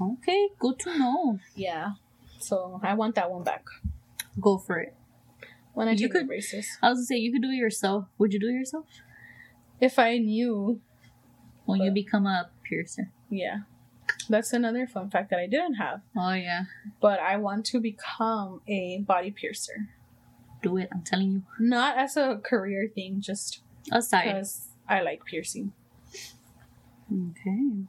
Okay, good to know. Yeah. So I want that one back Go for it. when I You take the could- braces. I was gonna say you could do it yourself. Would you do it yourself If I knew, when you become a piercer? yeah. That's another fun fact that I didn't have. Oh yeah, But I want to become a body piercer. do it. I'm telling you. Not as a career thing, just Aside. because I like piercing. Okay.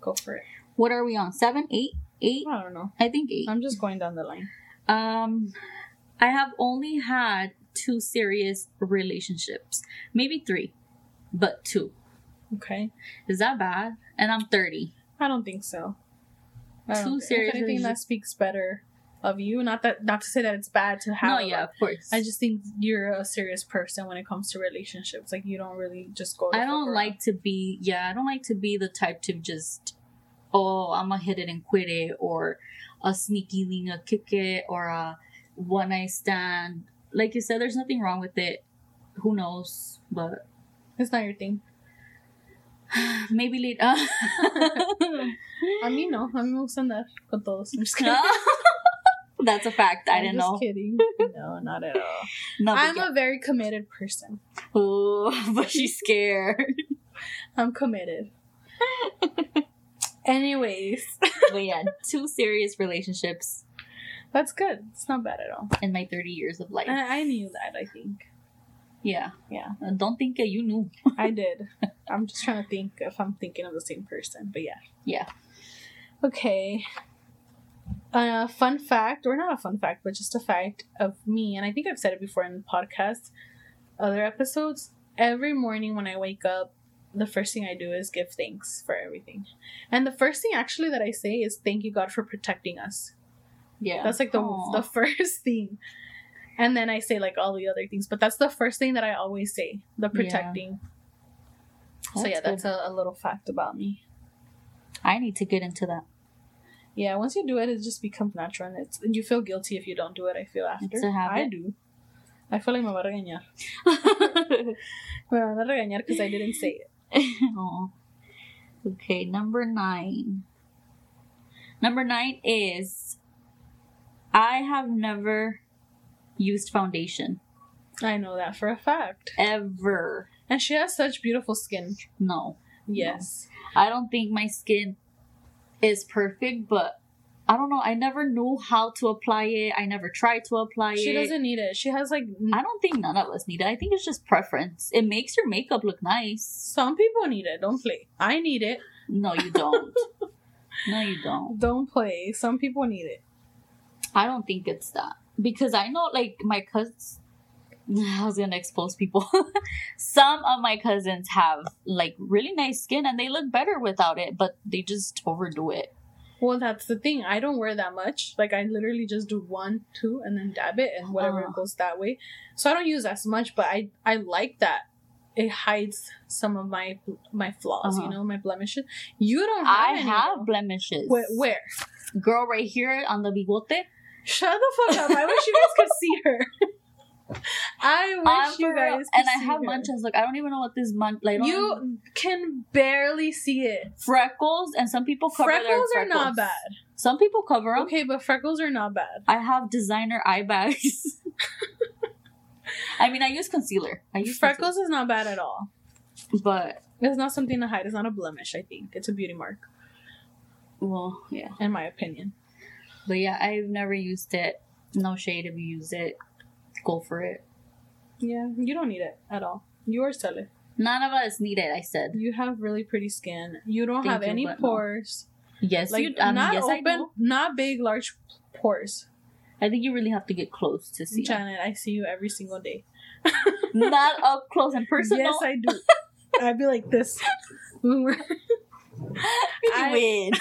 Go for it. What are we on? Seven, eight, eight? I don't know. I think eight. I'm just going down the line. Um, I have only had two serious relationships, maybe three, but two. Okay. Is that bad? And I'm 30. I don't think so. I think- serious If anything, that speaks better of you. Not that, not to say that it's bad to have. No, yeah, of course. I just think you're a serious person when it comes to relationships. Like you don't really just go. I don't around. like to be, yeah, I don't like to be the type to just, oh, I'm gonna hit it and quit it, or a sneaky a kick it, or a one night stand. Like you said, there's nothing wrong with it. Who knows? But It's not your thing. maybe later. Uh, a mí no. A mí me gusta andar con todos. I'm just kidding. That's a fact. I I'm didn't just know. kidding. No, not at all. No, I'm yeah. a very committed person. Oh, but she's scared. I'm committed. Anyways, but yeah, two serious relationships that's good. It's not bad at all. in my 30 years of life. I, I knew that. I think yeah. Yeah. Uh, Don't think that you knew. I did. I'm just trying to think if I'm thinking of the same person. But yeah. Yeah. Okay. A fun fact, or not a fun fact, but just a fact of me, and I think I've said it before in the podcast, other episodes. Every morning when I wake up, the first thing I do is give thanks for everything. And the first thing actually that I say is thank you God for protecting us. Yeah. That's like the Aw. the first thing. And then I say like all the other things, but that's the first thing that I always say, the protecting. so yeah, that's a, a little fact about me. I need to get into that. Yeah, once you do it, it just becomes natural, and it's and you feel guilty if you don't do it. I feel after. It's a habit. I do. I feel like me va a regañar. Me van a regañar because I didn't say it. Okay, number nine. Number nine is I have never used foundation. I know that for a fact. Ever. And she has such beautiful skin. No. Yes. I don't think my skin is perfect, but I don't know. I never knew how to apply it. I never tried to apply She it. She doesn't need it. She has like I don't think none of us need it. I think it's just preference. It makes your makeup look nice. some people need it. Don't play. I need it. No, you don't. no, you don't. Don't play. Some people need it. I don't think it's that. Because I know, like, my cousins. I was gonna expose people. Some of my cousins have, like, really nice skin and they look better without it, but they just overdo it. Well, that's the thing. I don't wear that much. Like I literally just do one, two, and then dab it, and whatever Oh. goes that way. So I don't use as much, but I I like that. It hides some of my my flaws, you Uh-huh. know, my blemishes. You don't have I any, have blemishes. Where, where? Girl, right here on the bigote. Shut the fuck up! I wish you guys could see her. I wish I'm you guys and I have her. munches. Like I don't even know what this mun like. I don't know. You can barely see it. freckles, and some people cover their Freckles are not bad. Some people cover them. Okay, but freckles are not bad. I have designer eye bags. I mean, I use concealer. I use Freckles is not bad at all. but It's not something to hide. It's not a blemish. I think it's a beauty mark. Well, yeah. in my opinion. But yeah, I've never used it. No shade if you use it. Go for it. Yeah, you don't need it at all. You are Sele. None of us need it, I said. You have really pretty skin. You don't Thank have you, any but no. pores. Yes, Like you mean, not yes, open, not big, large pores. I think you really have to get close to see. Janet, I see you every single day. Not up close and personal. Yes, I do. I'd be like this. we're- I- win.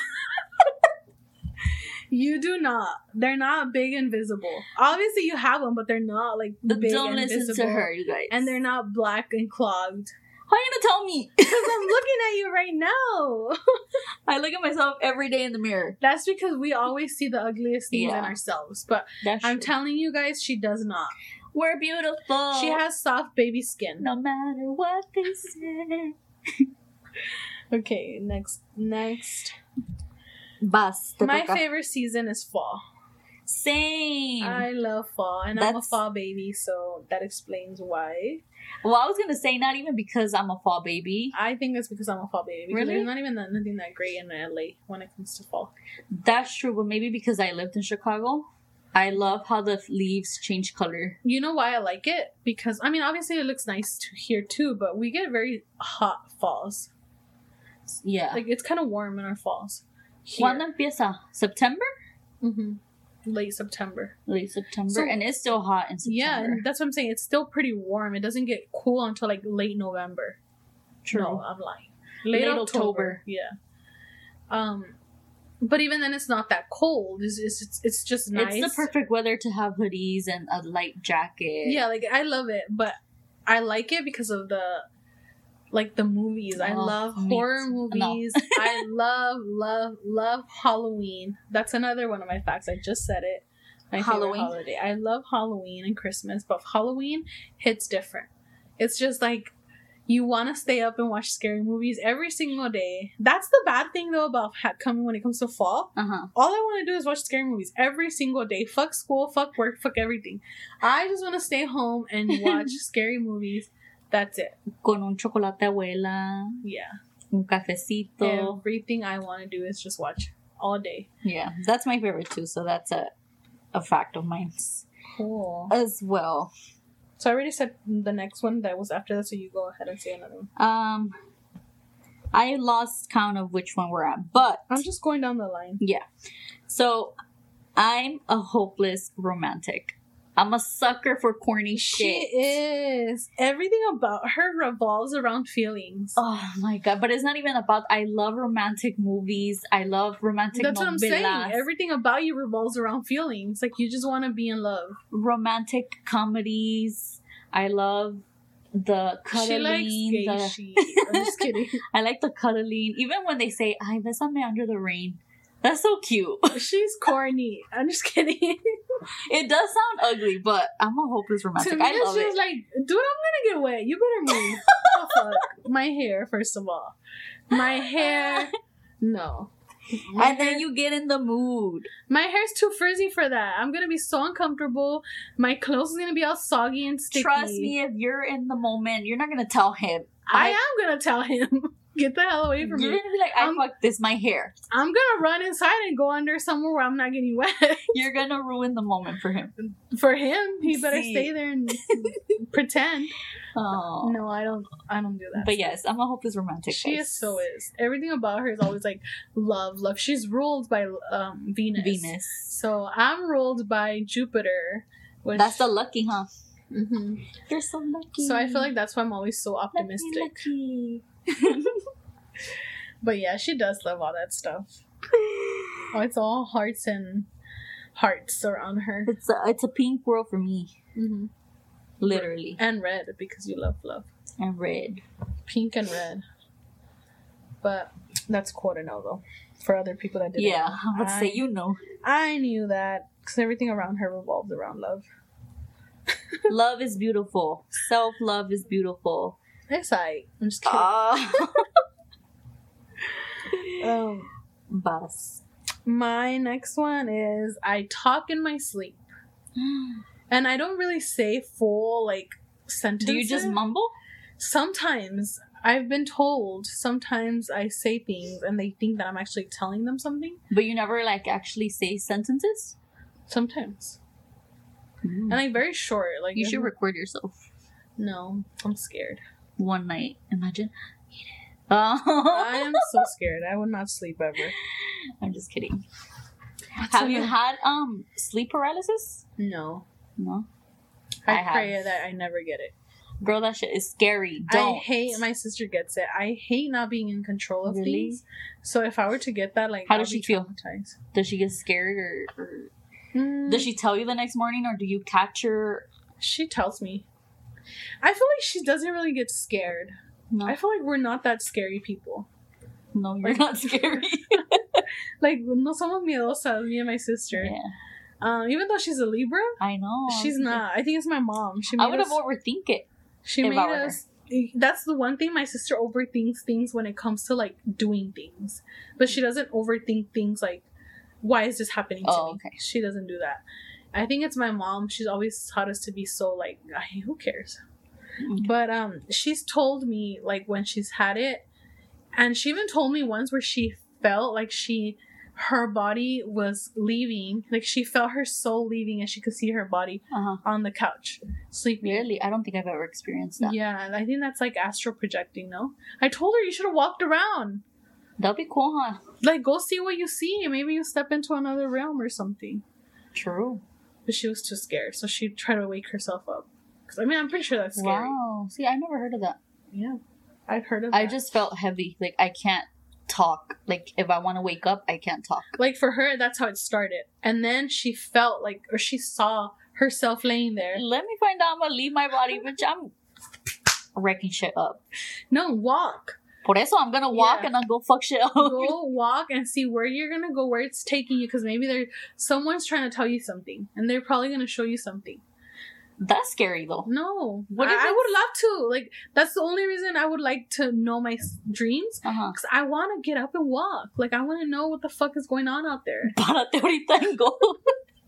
You do not. They're not big and visible. Obviously, you have them, but they're not like big Don't and listen visible. to her, you guys. And they're not black and clogged. How are you gonna tell me? Because I'm looking at you right now. I look at myself every day in the mirror. That's because we always see the ugliest things in ourselves. But That's I'm true. telling you guys, she does not. We're beautiful. She has soft baby skin. no matter what they say. Okay, next, next. Te My toca. favorite season is fall. Same. I love fall, and I'm a fall baby, so that explains why. well, I was gonna say not even because I'm a fall baby. I think it's because I'm a fall baby. Really? there's not even that, nothing that great in LA when it comes to fall. That's true, but maybe because I lived in Chicago. I love how the leaves change color. You know why I like it? Because I mean, obviously it looks nice to here too, but we get very hot falls. Yeah. Like it's kind of warm in our falls. ¿Cuándo empieza? September? hmm Late September. Late September. So- and it's still hot in September. Yeah, and that's what I'm saying. It's still pretty warm. It doesn't get cool until like late November. True. No, I'm lying. Late, Late October. October. Yeah. Um, but even then, it's not that cold. It's it's, it's just nice. It's the perfect weather to have hoodies and a light jacket. Yeah, like I love it, but I like it because of the like the movies. I Oh, love horror too. No. movies. I love love love Halloween. That's another one of my facts. I just said it. My Halloween? holiday. I love Halloween and Christmas, but Halloween hits different. It's just like you want to stay up and watch scary movies every single day. That's the bad thing though about coming when it comes to fall Uh huh. all I want to do is watch scary movies every single day. Fuck school, fuck work, fuck everything. I just want to stay home and watch scary movies. That's it. Con un chocolate abuela, Yeah. un cafecito. Everything I want to do is just watch all day. Yeah, that's my favorite too. So that's a a fact of mine Cool. as well. So I already said the next one that was after that, so you go ahead and say another one. Um, I lost count of which one we're at, but I'm just going down the line. yeah. So I'm a hopeless romantic. I'm a sucker for corny shit. She is. Everything about her revolves around feelings. Oh my god! But it's not even about. I love romantic movies. I love romantic. That's what I'm saying. Everything about you revolves around feelings. Like you just want to be in love. romantic comedies. I love the cuddling. She likes the- I'm just kidding. I like the cuddling. Even when they say, "Ay, bésame under the rain," that's so cute. She's corny. I'm just kidding. it does sound ugly, but I'm a hopeless romantic. to me, I love just it. like, dude, I'm gonna get wet. You better move. oh, fuck. My hair, first of all. My hair, no. My, and hair, then you get in the mood. my hair's too frizzy for that. I'm gonna be so uncomfortable. My clothes is gonna be all soggy and sticky. Trust me, if you're in the moment, you're not gonna tell him. I am gonna tell him. Get the hell away from You're me. gonna be like, "I I'm- fucked this. My hair." I'm gonna run inside and go under somewhere where I'm not getting wet. You're gonna ruin the moment for him. for him, he better See. stay there and pretend. Oh. No, I don't. I don't do that. But yes, I'm a hopeless romantic. She guys. is so is. Everything about her is always like love, love. She's ruled by um Venus. Venus. So I'm ruled by Jupiter. Which, That's the lucky, huh? Mhm. You're so lucky. So I feel like that's why I'm always so Lucky, optimistic. lucky. But yeah, she does love all that stuff. Oh, it's all hearts and hearts around her. It's a it's a pink world for me, hmm literally, And red because you love love. and red. Pink and red. But that's cool to know though. For other people that didn't. Yeah, about say you know, I knew that because everything around her revolves around love. love is beautiful. Self love is beautiful. Like I'm just kidding. Ah, um, bus. my next one is I talk in my sleep, and I don't really say full like sentences. Do you just mumble? Sometimes I've been told sometimes I say things and they think that I'm actually telling them something. But you never like actually say sentences. Sometimes. And like very short. Like you should I'm- record yourself No, I'm scared. One night. Imagine. Oh, I am so scared. I would not sleep ever. I'm just kidding. What's Have you had um sleep paralysis? No. No, I, I have. pray that I never get it. girl, that shit is scary. Don't. I hate my sister gets it. I hate not being in control of Really? things. So if I were to get that, like, How does she feel? Does she get scared or, or Mm, does she tell you the next morning or do you catch her? she tells me. I feel like she doesn't really get scared. No, I feel like we're not that scary people. no, you're not scary. Like no, somos miedosas, me and my sister. yeah, Um, even though she's a Libra, I know. she's not. I think it's my mom. She made I would have overthink it. she made us. That's the one thing my sister overthinks things when it comes to like doing things, but she doesn't overthink things like, why is this happening to Oh, me? okay. She doesn't do that. I think it's my mom. She's always taught us to be so like, "Ay, who cares? Okay. But um, she's told me like when she's had it, and she even told me once where she felt like she, her body was leaving, like she felt her soul leaving, and she could see her body Uh-huh. on the couch sleeping. Really, I don't think I've ever experienced that. Yeah, I think that's like astral projecting. No, I told her you should have walked around. That'd be cool, huh? Like, go see what you see. Maybe you step into another realm or something. True. But she was too scared, so she tried to wake herself up. Because I mean, I'm pretty sure that's scary. Wow. See, I never heard of that. Yeah, I've heard of. I that. just felt heavy. Like I can't talk. Like if I want to wake up, I can't talk. like for her, that's how it started, and then she felt like, or she saw herself laying there. Let me find out. I'm gonna leave my body, bitch. I'm wrecking shit up. No, walk. Por eso I'm gonna walk Yeah. and I'll go fuck shit up. Go walk and see where you're gonna go, where it's taking you, because maybe there someone's trying to tell you something, and they're probably gonna show you something. That's scary though. No, What I, if I would love to. Like that's the only reason I would like to know my dreams, uh-huh. because I want to get up and walk. Like I want to know what the fuck is going on out there. Párate ahorita and go.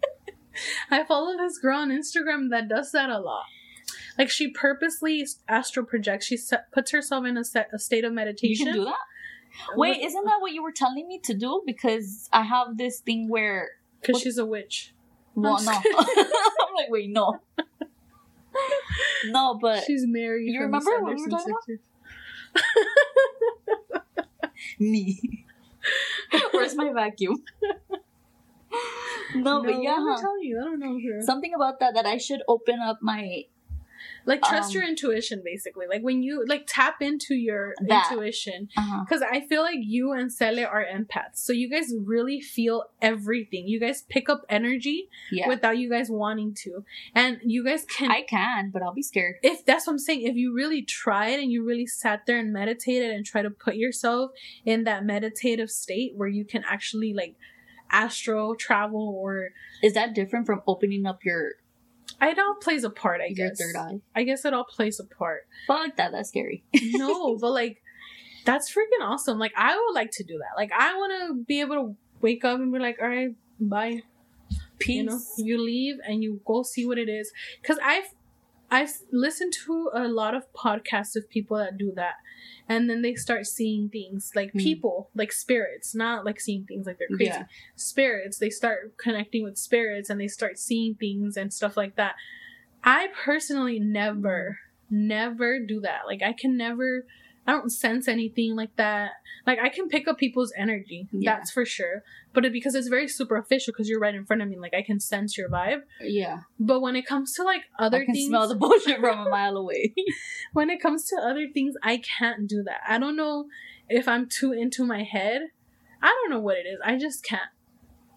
I follow this girl on Instagram that does that a lot. Like she purposely astral projects. She set, puts herself in a, set, a state of meditation. You can do that. Wait, isn't that what you were telling me to do? Because I have this thing where. because she's a witch. Well, I'm no. I'm like, wait, no. No, but she's married. you remember what we were talking sisters. me. Where's my vacuum? no, but yeah, what am I telling you? I don't know. Her. something about that that I should open up my like trust um, your intuition, basically. Like when you like tap into your That. intuition, because I feel like you and Cele are empaths, so you guys really feel everything. You guys pick up energy yeah. without you guys wanting to, and you guys can I can, but I'll be scared. if that's what I'm saying, if you really tried and you really sat there and meditated and try to put yourself in that meditative state where you can actually like astro travel or Is that different from opening up your it all plays a part, I your guess. third eye? I guess it all plays a part. Fuck that, that's scary. No, but like that's freaking awesome. Like I would like to do that. Like I want to be able to wake up and be like, all right, bye. Peace. you know you leave and you go see what it is because i've i've listened to a lot of podcasts of people that do that and then they start seeing things like Mm. people like spirits not like seeing things like they're crazy Yeah. spirits they start connecting with spirits and they start seeing things and stuff like that i personally never never do that like i can never i don't sense anything like that. Like i can pick up people's energy Yeah. that's for sure. But it, because it's very superficial because you're right in front of me like i can sense your vibe. Yeah. but when it comes to like other I can things smell the bullshit from a mile away. when it comes to other things i can't do that. I don't know if i'm too into my head. I don't know what it is. I just can't.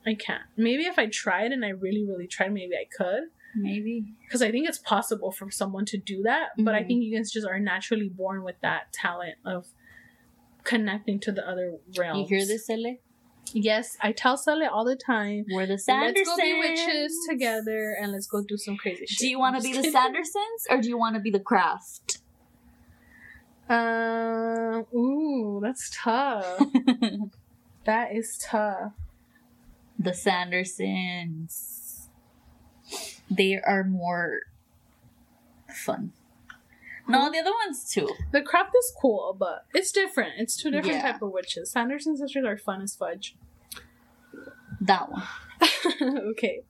I can't. Maybe if i tried and i really really tried maybe i could Maybe. because i think it's possible for someone to do that but i Mhm. think you guys just are naturally born with that talent of connecting to the other realms You hear this, Sele? yes i tell Sally all the time We're the Sandersons. let's go be witches together and let's go do some crazy shit Do you want to be the. Sandersons or do you want to be the Craft? Uh, ooh, that's tough. that is tough. the Sandersons. They are more fun. No, the other one's too. The craft is cool, but it's different. It's two different Yeah. type of witches. Sanderson sisters are fun as fudge. That one. okay.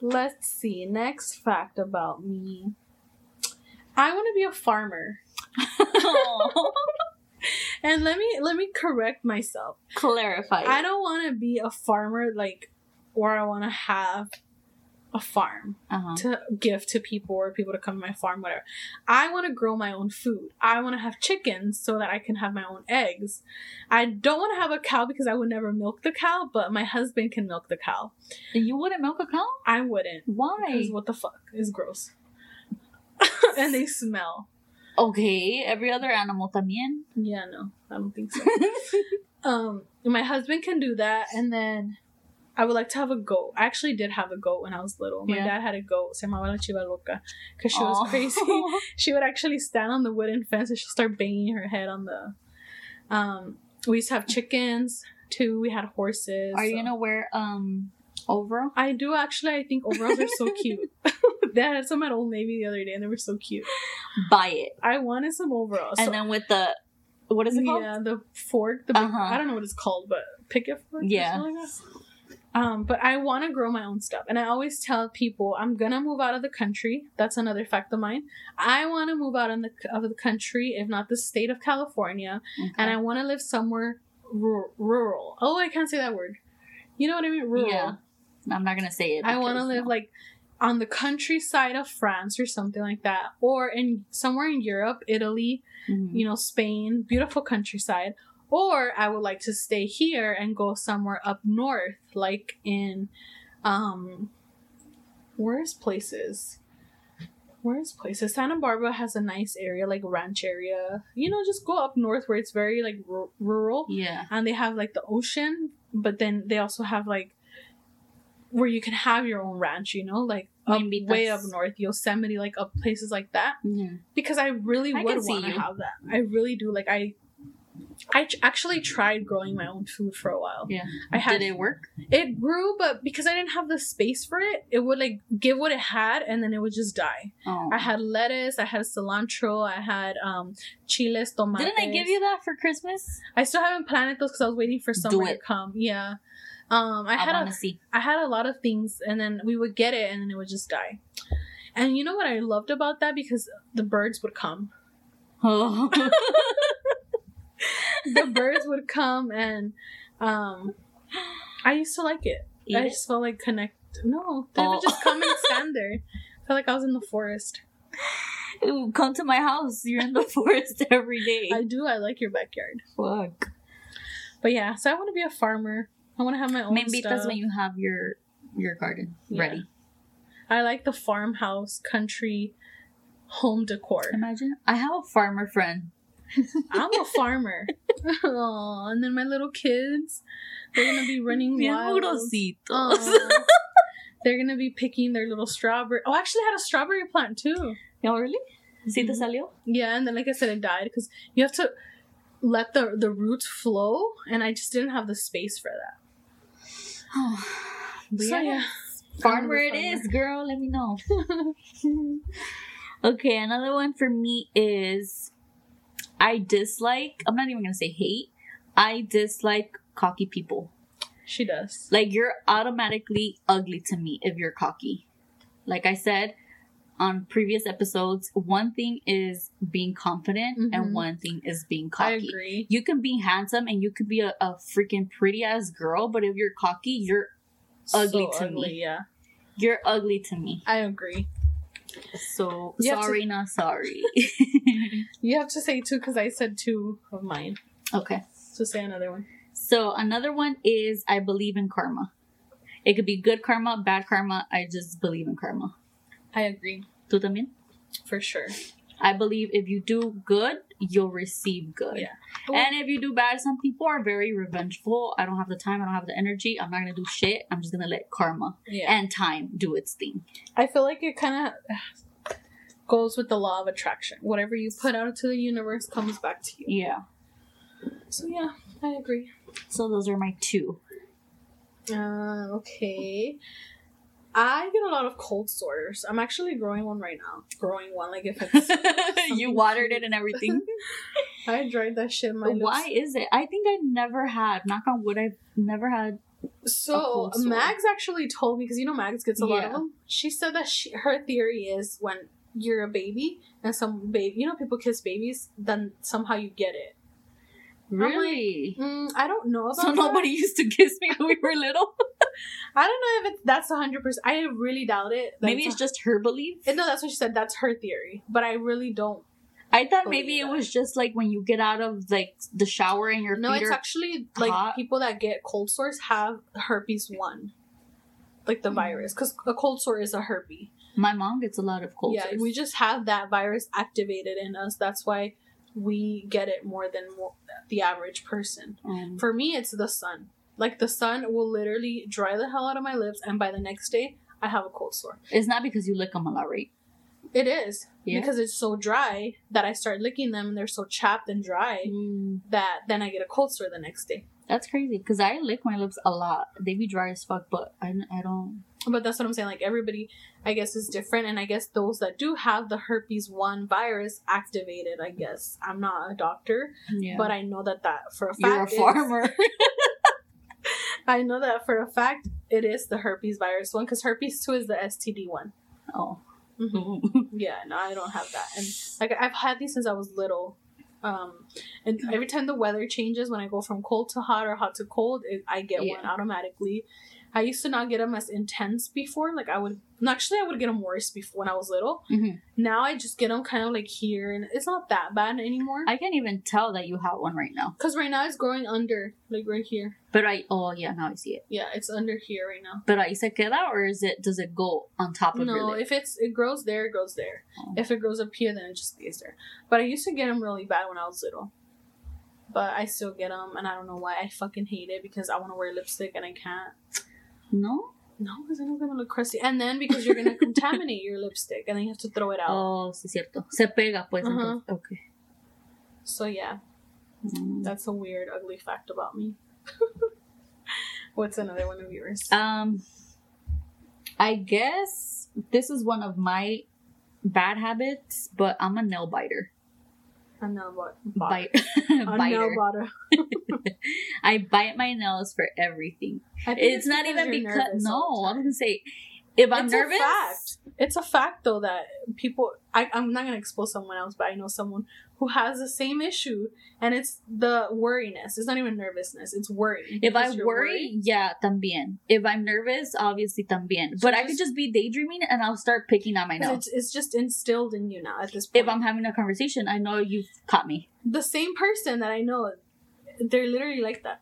Let's see. Next fact about me. I want to be a farmer. And let me let me correct myself. Clarify. I don't want to be a farmer like where I want to have a farm Uh-huh. to give to people or people to come to my farm whatever. I want to grow my own food. I want to have chickens so that I can have my own eggs. I don't want to have a cow because I would never milk the cow, but my husband can milk the cow. You wouldn't milk a cow? I wouldn't. Why? Because what the fuck is gross. and they smell. Okay, every other animal también. Yeah, no, I don't think so. um, my husband can do that, and then I would like to have a goat. I actually did have a goat when I was little. My Yeah. dad had a goat, se llamaba la chiva loca, because she was crazy. she would actually stand on the wooden fence and she'll start banging her head on the. Um, we used to have chickens too. We had horses. Are you so- gonna wear um overall? I do actually. I think overalls are so cute. they had some at Old Navy the other day, and they were so cute. Buy it. I wanted some overalls. And so- then with the what is it called? Yeah, the fork. The big, Uh-huh. I don't know what it's called, but picket fork. or Yeah. like. Um, but I want to grow my own stuff, and I always tell people I'm gonna move out of the country. That's another fact of mine. I want to move out in the of the country, if not the state of California, and I want to live somewhere ru- rural. Oh, I can't say that word. You know what I mean? Rural. Yeah. I'm not gonna say it. I want to live no. like on the countryside of France or something like that, or in somewhere in Europe, Italy, Mhm. you know, Spain, beautiful countryside. Or I would like to stay here and go somewhere up north, like in, um, where's places? Where's places? Santa Barbara has a nice area, like ranch area. You know, just go up north where it's very like ru- rural, Yeah. and they have like the ocean, but then they also have like where you can have your own ranch. You know, like up, way up north, Yosemite, like up places like that Mhm. because I really I would want to have that. I really do. Like I, I ch- actually tried growing my own food for a while. Yeah. I had Did it work? it grew, but because I didn't have the space for it, it would like give what it had, and then it would just die. Oh. I had lettuce, I had cilantro, I had um chiles, tomates. Didn't I give you that for Christmas? I still haven't planted those because I was waiting for summer to come. Yeah. Um, I I, had a, see. I had a lot of things, and then we would get it, and then it would just die. And you know what I loved about that because the birds would come. Oh. the birds would come and um I used to like it. Eat I it? just felt like connect no, they Oh. would just come and stand there. I felt like I was in the forest. Ooh, Come to my house. You're in the forest every day. I do, I like your backyard. Fuck. But yeah, so I want to be a farmer. I want to have my own Maybe stuff. that's when you have your your garden Yeah. ready. I like the farmhouse, country, home decor. Imagine I have a farmer friend. I'm a farmer. And then my little kids, they're gonna be running wild. They're gonna be picking their little strawberry. Oh, I actually had a strawberry plant too. Oh, really? ¿Sí te Mhm. salió? Yeah, and then like I said, it died because you have to let the the roots flow, and I just didn't have the space for that. But So yeah, I'm a it is, farmer. girl. Let me know. okay, another one for me is I dislike, I'm not even going to say hate, I dislike cocky people. she does. Like, you're automatically ugly to me if you're cocky. Like I said on previous episodes, one thing is being confident Mhm. and one thing is being I cocky. agree. You can be handsome and you could be a, a freaking pretty ass girl, but if you're cocky, you're ugly So to ugly, me. Yeah, you're ugly to me. I agree. So You have to- sorry, not sorry. You have to say two because I said two of mine. okay. So say another one. So another one is I believe in karma. It could be good karma, bad karma. I just believe in karma. I agree ¿Tú también? for sure. I believe if you do good, you'll receive good. Yeah. And if you do bad, some people are very revengeful. I don't have the time. I don't have the energy. I'm not gonna do shit. I'm just gonna let karma Yeah, and time do its thing. I feel like it kind of goes with the law of attraction. Whatever you put out into the universe comes back to you. Yeah. So yeah, I agree. So those are my two. Uh, okay. I get a lot of cold sores. I'm actually growing one right now. Growing one, like if it's you watered it and everything. I dried that shit my lips. Why is it? I think I never had. Knock on wood. I've never had. So. Mags actually told me because you know Mags gets a lot of them. She said that she, her theory is when you're a baby and some baby, you know, people kiss babies, then somehow you get it. like, Really? Mm, I don't know about so that. nobody used to kiss me when we were little. I don't know if it's that's hundred percent. I really doubt it. Maybe it's a- just her belief. No, that's what she said. That's her theory, but I really don't. I thought maybe it that. was just like when you get out of like the shower and your No, it's actually like people that get cold sores have herpes one, like the Mm. virus, because a cold sore is a herpes. My mom gets a lot of cold yeah, sores. we just have that virus activated in us. That's why we get it more than the average person. Um, For me, it's the sun. Like the sun will literally dry the hell out of my lips, and by the next day, I have a cold sore. it's not because you lick them a lot, right? It is Yeah. because it's so dry that I start licking them, and they're so chapped and dry Mm, that then I get a cold sore the next day. that's crazy because I lick my lips a lot. They be dry as fuck, but I, I don't. But that's what I'm saying. Like everybody, I guess, is different, and I guess those that do have the herpes one virus activated. I guess I'm not a doctor, Yeah. but I know that that for a fact. You're a farmer. I know that for a fact it is the herpes virus one because herpes two is the STD one. oh. Yeah, no, I don't have that, and like I've had these since I was little. Um, and every time the weather changes, when I go from cold to hot or hot to cold, it, I get Yeah. one automatically. I used to not get them as intense before. Like I would, actually, I would get them worse before when I was little. Mhm. Now I just get them kind of like here, and it's not that bad anymore. I can't even tell that you have one right now. Because right now it's growing under, like right here. But I. Oh yeah, now I see it. Yeah, it's under here right now. But I ahí se queda, or is it? Does it go on top of your No, if it's it grows there, it grows there. Oh. If it grows up here, then it just stays there. But I used to get them really bad when I was little. But I still get them, and I don't know why. I fucking hate it because I want to wear lipstick and I can't. No. No, because then I'm gonna look crusty, and then because you're gonna contaminate your lipstick, and then you have to throw it out. Oh, sí, cierto. Se pega, pues. Uh-huh. entonces. Okay. So yeah, Mm. that's a weird, ugly fact about me. What's another one of yours? Um, I guess this is one of my bad habits, but I'm a nail biter. A nail Bite, A butter. I bite my nails for everything. It's not even because no. I was time. gonna say if I'm it's nervous. a fact. It's a fact though that people. I, I'm not gonna expose someone else, but I know someone who has the same issue, and it's the worriness. It's not even nervousness. It's worry. If I worry, worried. yeah, también. If I'm nervous, obviously también. But I could just- just be daydreaming and I'll start picking at my nails. it's, it's just instilled in you now at this point. If I'm having a conversation, I know you've caught me. the same person that I know, they're literally like that.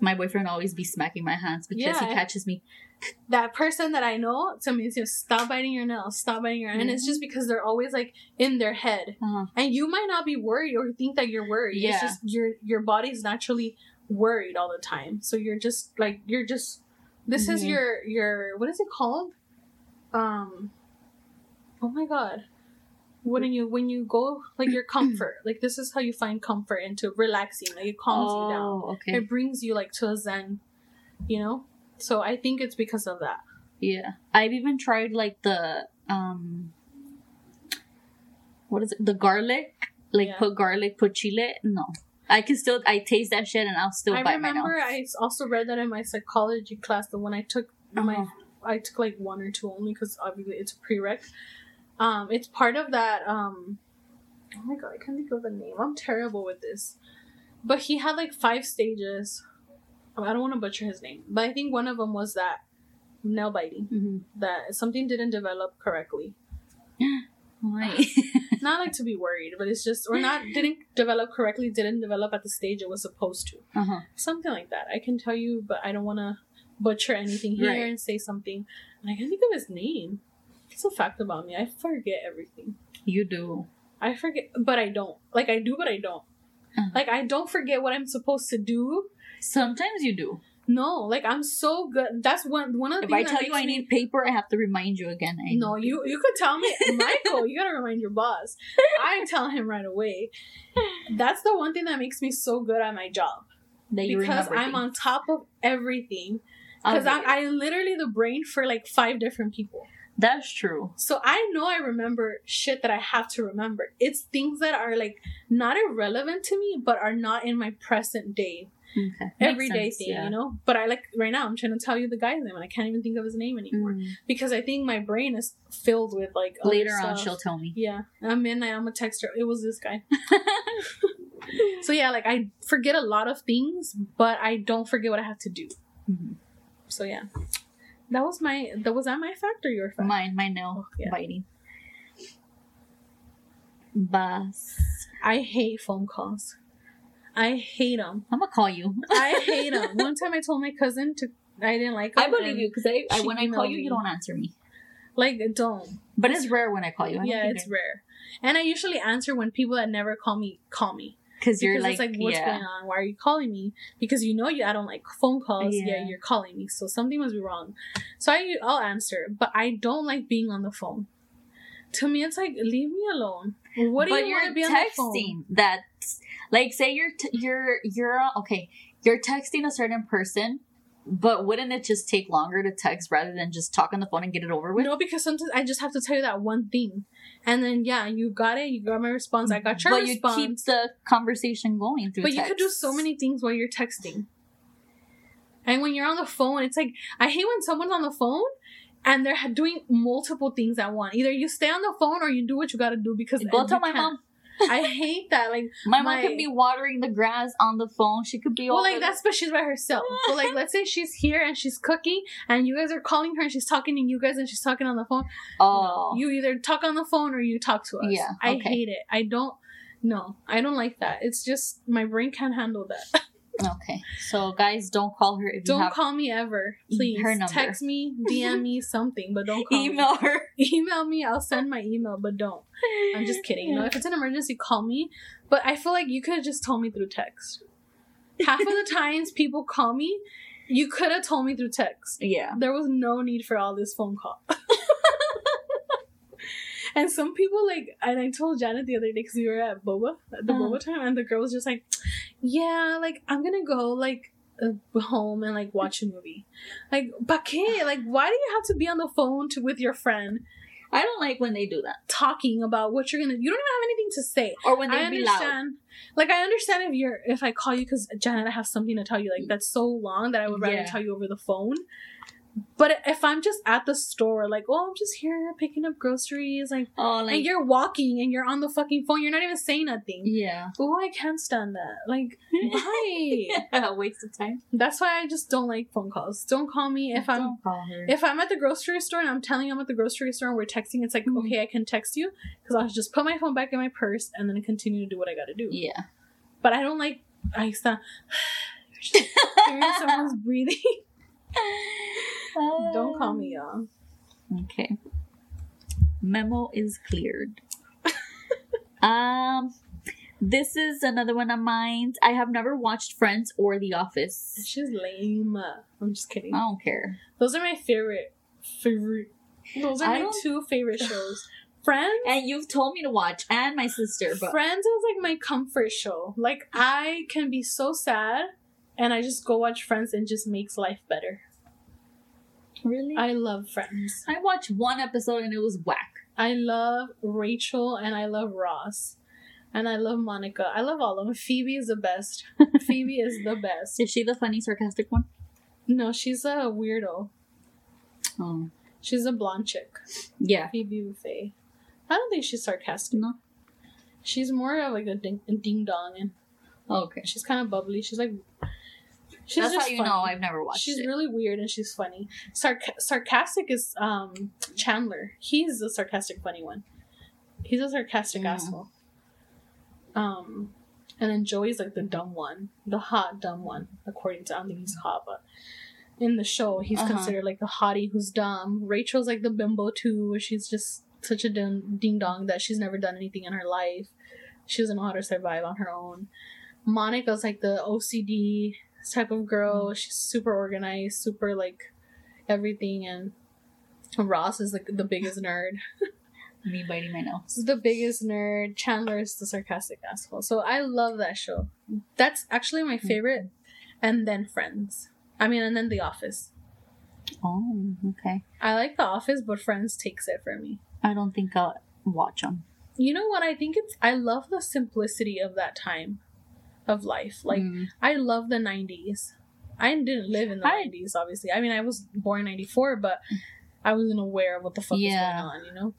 My boyfriend always be smacking my hands because Yeah. he catches me. That person that I know, to me, is stop biting your nails, stop biting your, and it's just because they're always like in their head. Uh-huh. and you might not be worried or think that you're worried Yeah. it's just your your body's naturally worried all the time so you're just like you're just this is Mhm. your your what is it called um oh my god when you when you go like your comfort like this is how you find comfort into relaxing like it calms you down Oh, okay. it brings you like to a zen you know so i think it's because of that Yeah. I've even tried like the um what is it? The garlic. Like Yeah. put garlic, put chile. No. I can still I taste that shit and I'll still i bite remember my i also read that in my psychology class the one i took my Uh-huh. I took like one or two only because obviously it's a prereq. Um, it's part of that. Um, oh my god, I can't think of the name. I'm terrible with this. But he had like five stages. I don't want to butcher his name, but I think one of them was that nail biting Mhm. that something didn't develop correctly. Why? Not like to be worried, but it's just or not didn't develop correctly. Didn't develop at the stage it was supposed to. uh-huh. Something like that. I can tell you, but I don't want to butcher anything here Right. and say something. And I can't think of his name. It's a fact about me. I forget everything. You do. I forget, but I don't. Like I do, but I don't. Uh-huh. Like I don't forget what I'm supposed to do. Sometimes you do. No, like I'm so good. That's one one of the things. If I tell you I me- need paper, I have to remind you again. I No, need you you could tell me, Michael. You gotta remind your boss. I tell him right away. That's the one thing that makes me so good at my job that you because I'm on top of everything. Because Okay. I, I literally the brain for like five different people. That's true. So I know I remember shit that I have to remember. It's things that are like not irrelevant to me, but are not in my present day, Okay. everyday thing, yeah. you know? But I like right now, I'm trying to tell you the guy's name and I can't even think of his name anymore Mm. because I think my brain is filled with like Later on, she'll tell me. Yeah, I'm in. I'm gonna text her. It was this guy. So yeah, like I forget a lot of things, but I don't forget what I have to do. Mhm. So yeah, that was my that was that my fact or your fact? Mine, my nail Oh, yeah. biting. Bus. I hate phone calls. I hate them. I'm gonna call you. I hate them. One time I told my cousin to I didn't like. I believe you because I, I when I call you, me. you don't answer me. Like don't. But it's rare when I call you. I Yeah, it's rare. And I usually answer when people that never call me call me. because you're because like, it's like, what's yeah. going on? Why are you calling me? Because you know you I don't like phone calls. Yeah. Yeah. you're calling me, so something must be wrong. So I I'll answer, but I don't like being on the phone. To me, it's like leave me alone. What do but you want to be on the phone? texting. That's like say you're t- you're you're okay. You're texting a certain person, but wouldn't it just take longer to text rather than just talk on the phone and get it over with? No, because sometimes I just have to tell you that one thing, and then yeah, you got it. You got my response. I got your but you keep the conversation going through. but you could do so many things while you're texting. And when you're on the phone, it's like I hate when someone's on the phone and they're doing multiple things at once. Either you stay on the phone or you do what you got to do because Go tell my can't. mom. I hate that. Like, My, my- mom could be watering the grass on the phone. She could be well, like that's but she's by herself. But like, let's say she's here and she's cooking, and you guys are calling her and she's talking to you guys and she's talking on the phone. Oh, No, you either talk on the phone or you talk to us. Yeah, I hate it. I don't. No, I don't like that. It's just my brain can't handle that. okay. So guys, don't call her if you Don't have call me ever, please. Her number. Text me, DM me something, but don't call email her. Email me. I'll send my email, but don't. I'm just kidding. You know, if it's an emergency, call me. But I feel like you could have just told me through text. Half of the times people call me, you could have told me through text. Yeah. There was no need for all this phone call. and some people like, and I told Janet the other day because we were at Boba, at the Uh-huh. Boba time, and the girl was just like, "Yeah, like I'm gonna go like uh, home and like watch a movie." Like, but like, why do you have to be on the phone to with your friend I don't like when they do that. talking about what you're gonna? You don't even have anything to say. Or when I they be loud. understand. Like I understand if you're if I call you because Janet, I have something to tell you. Like that's so long that I would rather Yeah. tell you over the phone. But if I'm just at the store, like, oh, I'm just here picking up groceries, like, Oh, like and you're walking and you're on the fucking phone, you're not even saying nothing. yeah. Oh, I can't stand that. Like, bye. yeah, waste of time. That's why I just don't like phone calls. Don't call me if I'm Don't call her. if I'm at the grocery store and I'm telling you I'm at the grocery store and we're texting. It's like, Mhm. okay, I can text you because I'll just put my phone back in my purse and then continue to do what I got to do. yeah. But I don't like I sound hearing someone's breathing. don't call me, y'all. Okay. Memo is cleared. um, this is another one of mine. I have never watched Friends or The Office. She's lame. I'm just kidding. I don't care. Those are my favorite. Favorite. Those are I my two favorite shows. Friends. And you've told me to watch, and my sister, but Friends is like my comfort show. Like I can be so sad, and I just go watch Friends and just makes life better. really, I, love Friends. I watched one episode and it was whack. I love Rachel and I love Ross. And I love Monica. I love all of them. Phoebe is the best. Phoebe is the best. Is she the funny, sarcastic one? No, she's a weirdo. Oh, She's a blonde chick. yeah. Phoebe Buffay. I don't think she's sarcastic. No. She's more of like a ding, a ding dong, and oh, Okay. she's kind of bubbly. She's like, she's That's how you funny. know I've never watched She's it. really weird and she's funny. Sarc- sarcastic is um Chandler. He's the sarcastic funny one. He's a sarcastic asshole. Um, and then Joey's like the dumb one, the hot dumb one, according to I don't think he's hot, but in the show he's Uh-huh. considered like the hottie who's dumb. Rachel's like the bimbo too, where she's just such a ding ding dong that she's never done anything in her life. She doesn't know how to survive on her own. Monica's like the OCD type of girl. She's super organized, super like everything, and Ross is like the biggest nerd. Me biting my nails. the biggest nerd. Chandler is the sarcastic asshole. So I love that show. That's actually my hmm. favorite. And then Friends. I mean, and then The Office. Oh, okay. I like The Office, but Friends takes it for me. I don't think I'll watch them. You know what? I think it's. I love the simplicity of that time of life. Like, Mm. I love the 90s. I didn't live in the I- 90s, obviously. I mean, I was born in 94, but I wasn't aware of what the fuck Yeah. was going on, you know?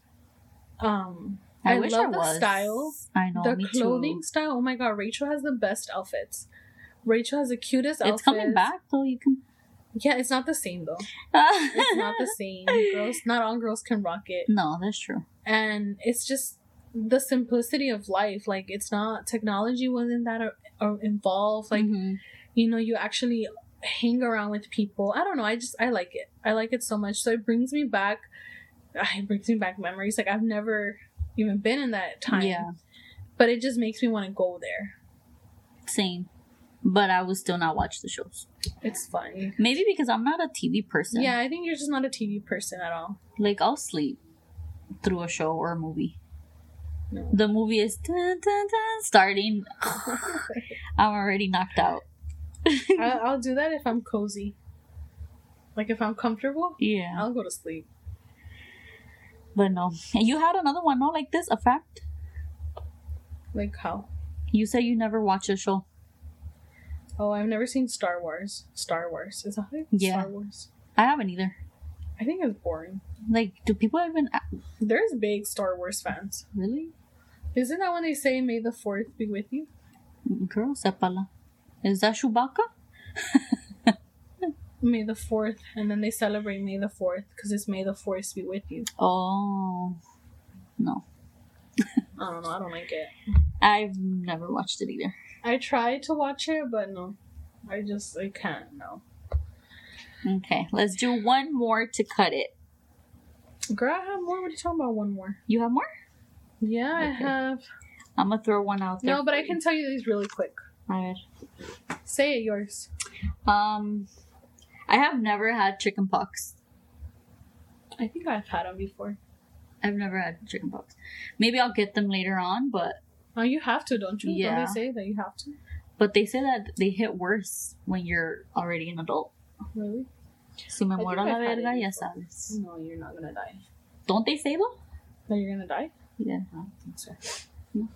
Um, I, I wish love I the was. style, I know. the clothing too. style. Oh my god, Rachel has the best outfits. Rachel has the cutest outfits. It's coming back though. You can. Yeah, it's not the same though. It's not the same. Girls, not all girls can rock it. no, that's true. and it's just the simplicity of life like it's not technology wasn't that involved like Mhm. you know you actually hang around with people i don't know i just i like it i like it so much so it brings me back it brings me back memories like i've never even been in that time Yeah, but it just makes me want to go there same. But I would still not watch the shows. it's fun Maybe because I'm not a TV person. yeah i think you're just not a tv person at all Like I'll sleep through a show or a movie. No. The movie is dun, dun, dun, starting. I'm already knocked out. I, i'll do that if i'm cozy like if i'm comfortable Yeah, i'll go to sleep but no. You had another one, no, like this, a fact. like how You said you never watch a show. Oh, I've never seen Star Wars. Star Wars is that it? Yeah. Star Wars. I haven't either. I think it's boring. Like, do people even There's big Star Wars fans. really? Isn't that when they say "May the Fourth be with you"? Girl, sepala. Is that Chewbacca? May the Fourth, and then they celebrate May the Fourth because it's May the Fourth be with you. Oh, no. I don't know. I don't like it. I've never watched it either. I tried to watch it, but no, I just I can't. No, Okay, let's do one more to cut it. girl, I have more. What are you talking about? One more. You have more? Yeah, I have. I'm gonna throw one out there. No, but I can tell you these really quick. Alright. Say it yours. Um, I have never had chicken pox. I think I've had them before. I've never had chicken pox. Maybe I'll get them later on, but Oh, you have to, don't you? Yeah. Don't they say that you have to? but they say that they hit worse when you're already an adult. Really? Si me muero la I've had it verga, ya sabes. No, you're not gonna die. Don't they say though? That you're gonna die? Yeah. I don't think so. No.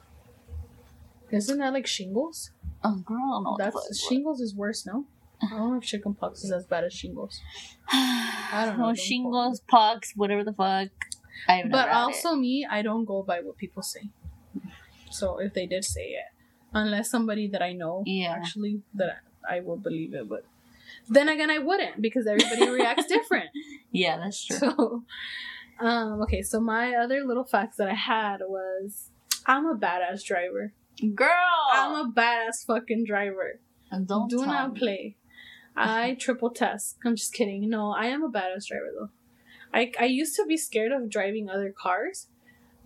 Isn't that like shingles? Oh, girl, I don't know. what the That's shingles is worse, no? I don't know if chickenpox is as bad as shingles. I don't know, No shingles, pox, whatever the fuck. I have But also me, I don't go by what people say. So if they did say it, unless somebody that I know Yeah. actually that I, I will believe it, but then again I wouldn't because everybody reacts different. Yeah, that's true. So um okay, so my other little facts that I had was I'm a badass driver. Girl, I'm a badass fucking driver. And don't Do not me. play. I triple test. I'm just kidding. No, I am a badass driver though. I I used to be scared of driving other cars,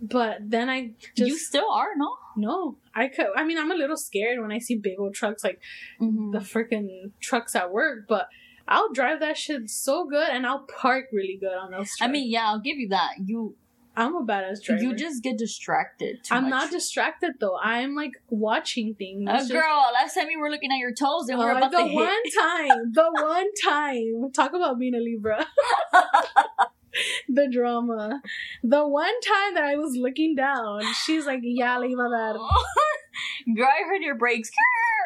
but then I just you still are, no? no. I could. I mean, I'm a little scared when I see big old trucks like Mm-hmm. the freaking trucks at work, but I'll drive that shit so good and I'll park really good on those. Trucks. I mean, yeah, I'll give you that. You I'm a badass driver. you just get distracted. Too I'm much. not distracted though. I'm like watching things. Uh, just- girl, last time you were looking at your toes and we we're Uh, about the to hit. one time, the one time, talk about being a Libra. the drama. The one time that I was looking down, she's like, "Yeah, le iba a dar." Girl, I heard your brakes.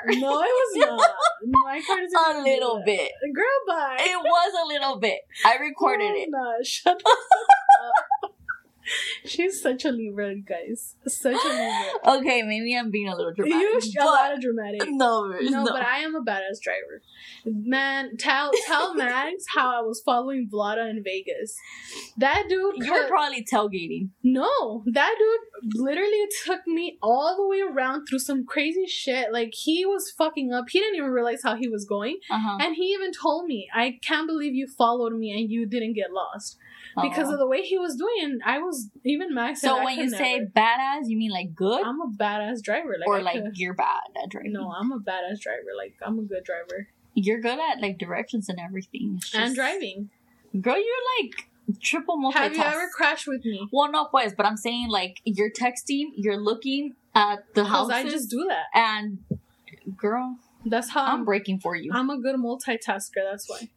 No, it was not. My car a little bit. Girl, bye. It was a little bit. I recorded Oh, it. No, shut up. She's such a Libra, guys. Such a Libra. Okay, maybe I'm being a little dramatic. You sh- a lot of dramatic. no, No, no, but I am a badass driver. Man, tell tell Max how I was following Vlada in Vegas. That dude you were probably tailgating. No, that dude literally took me all the way around through some crazy shit. Like he was fucking up. He didn't even realize how he was going. Uh huh. And he even told me, I can't believe you followed me and you didn't get lost. Because of the way he was doing and I was even Max So when you say badass, you mean like good, I'm a badass driver. Like or I like could- you're bad at driving? No, I'm a badass driver. Like I'm a good driver. you're good at like directions and everything. It's And driving. Girl, you're like triple multitask. Have you ever crashed with me? Well, no, pues, but I'm saying like you're texting, you're looking at the house. I just do that. and girl, That's how I'm I'm. breaking for you. I'm a good multitasker. That's why.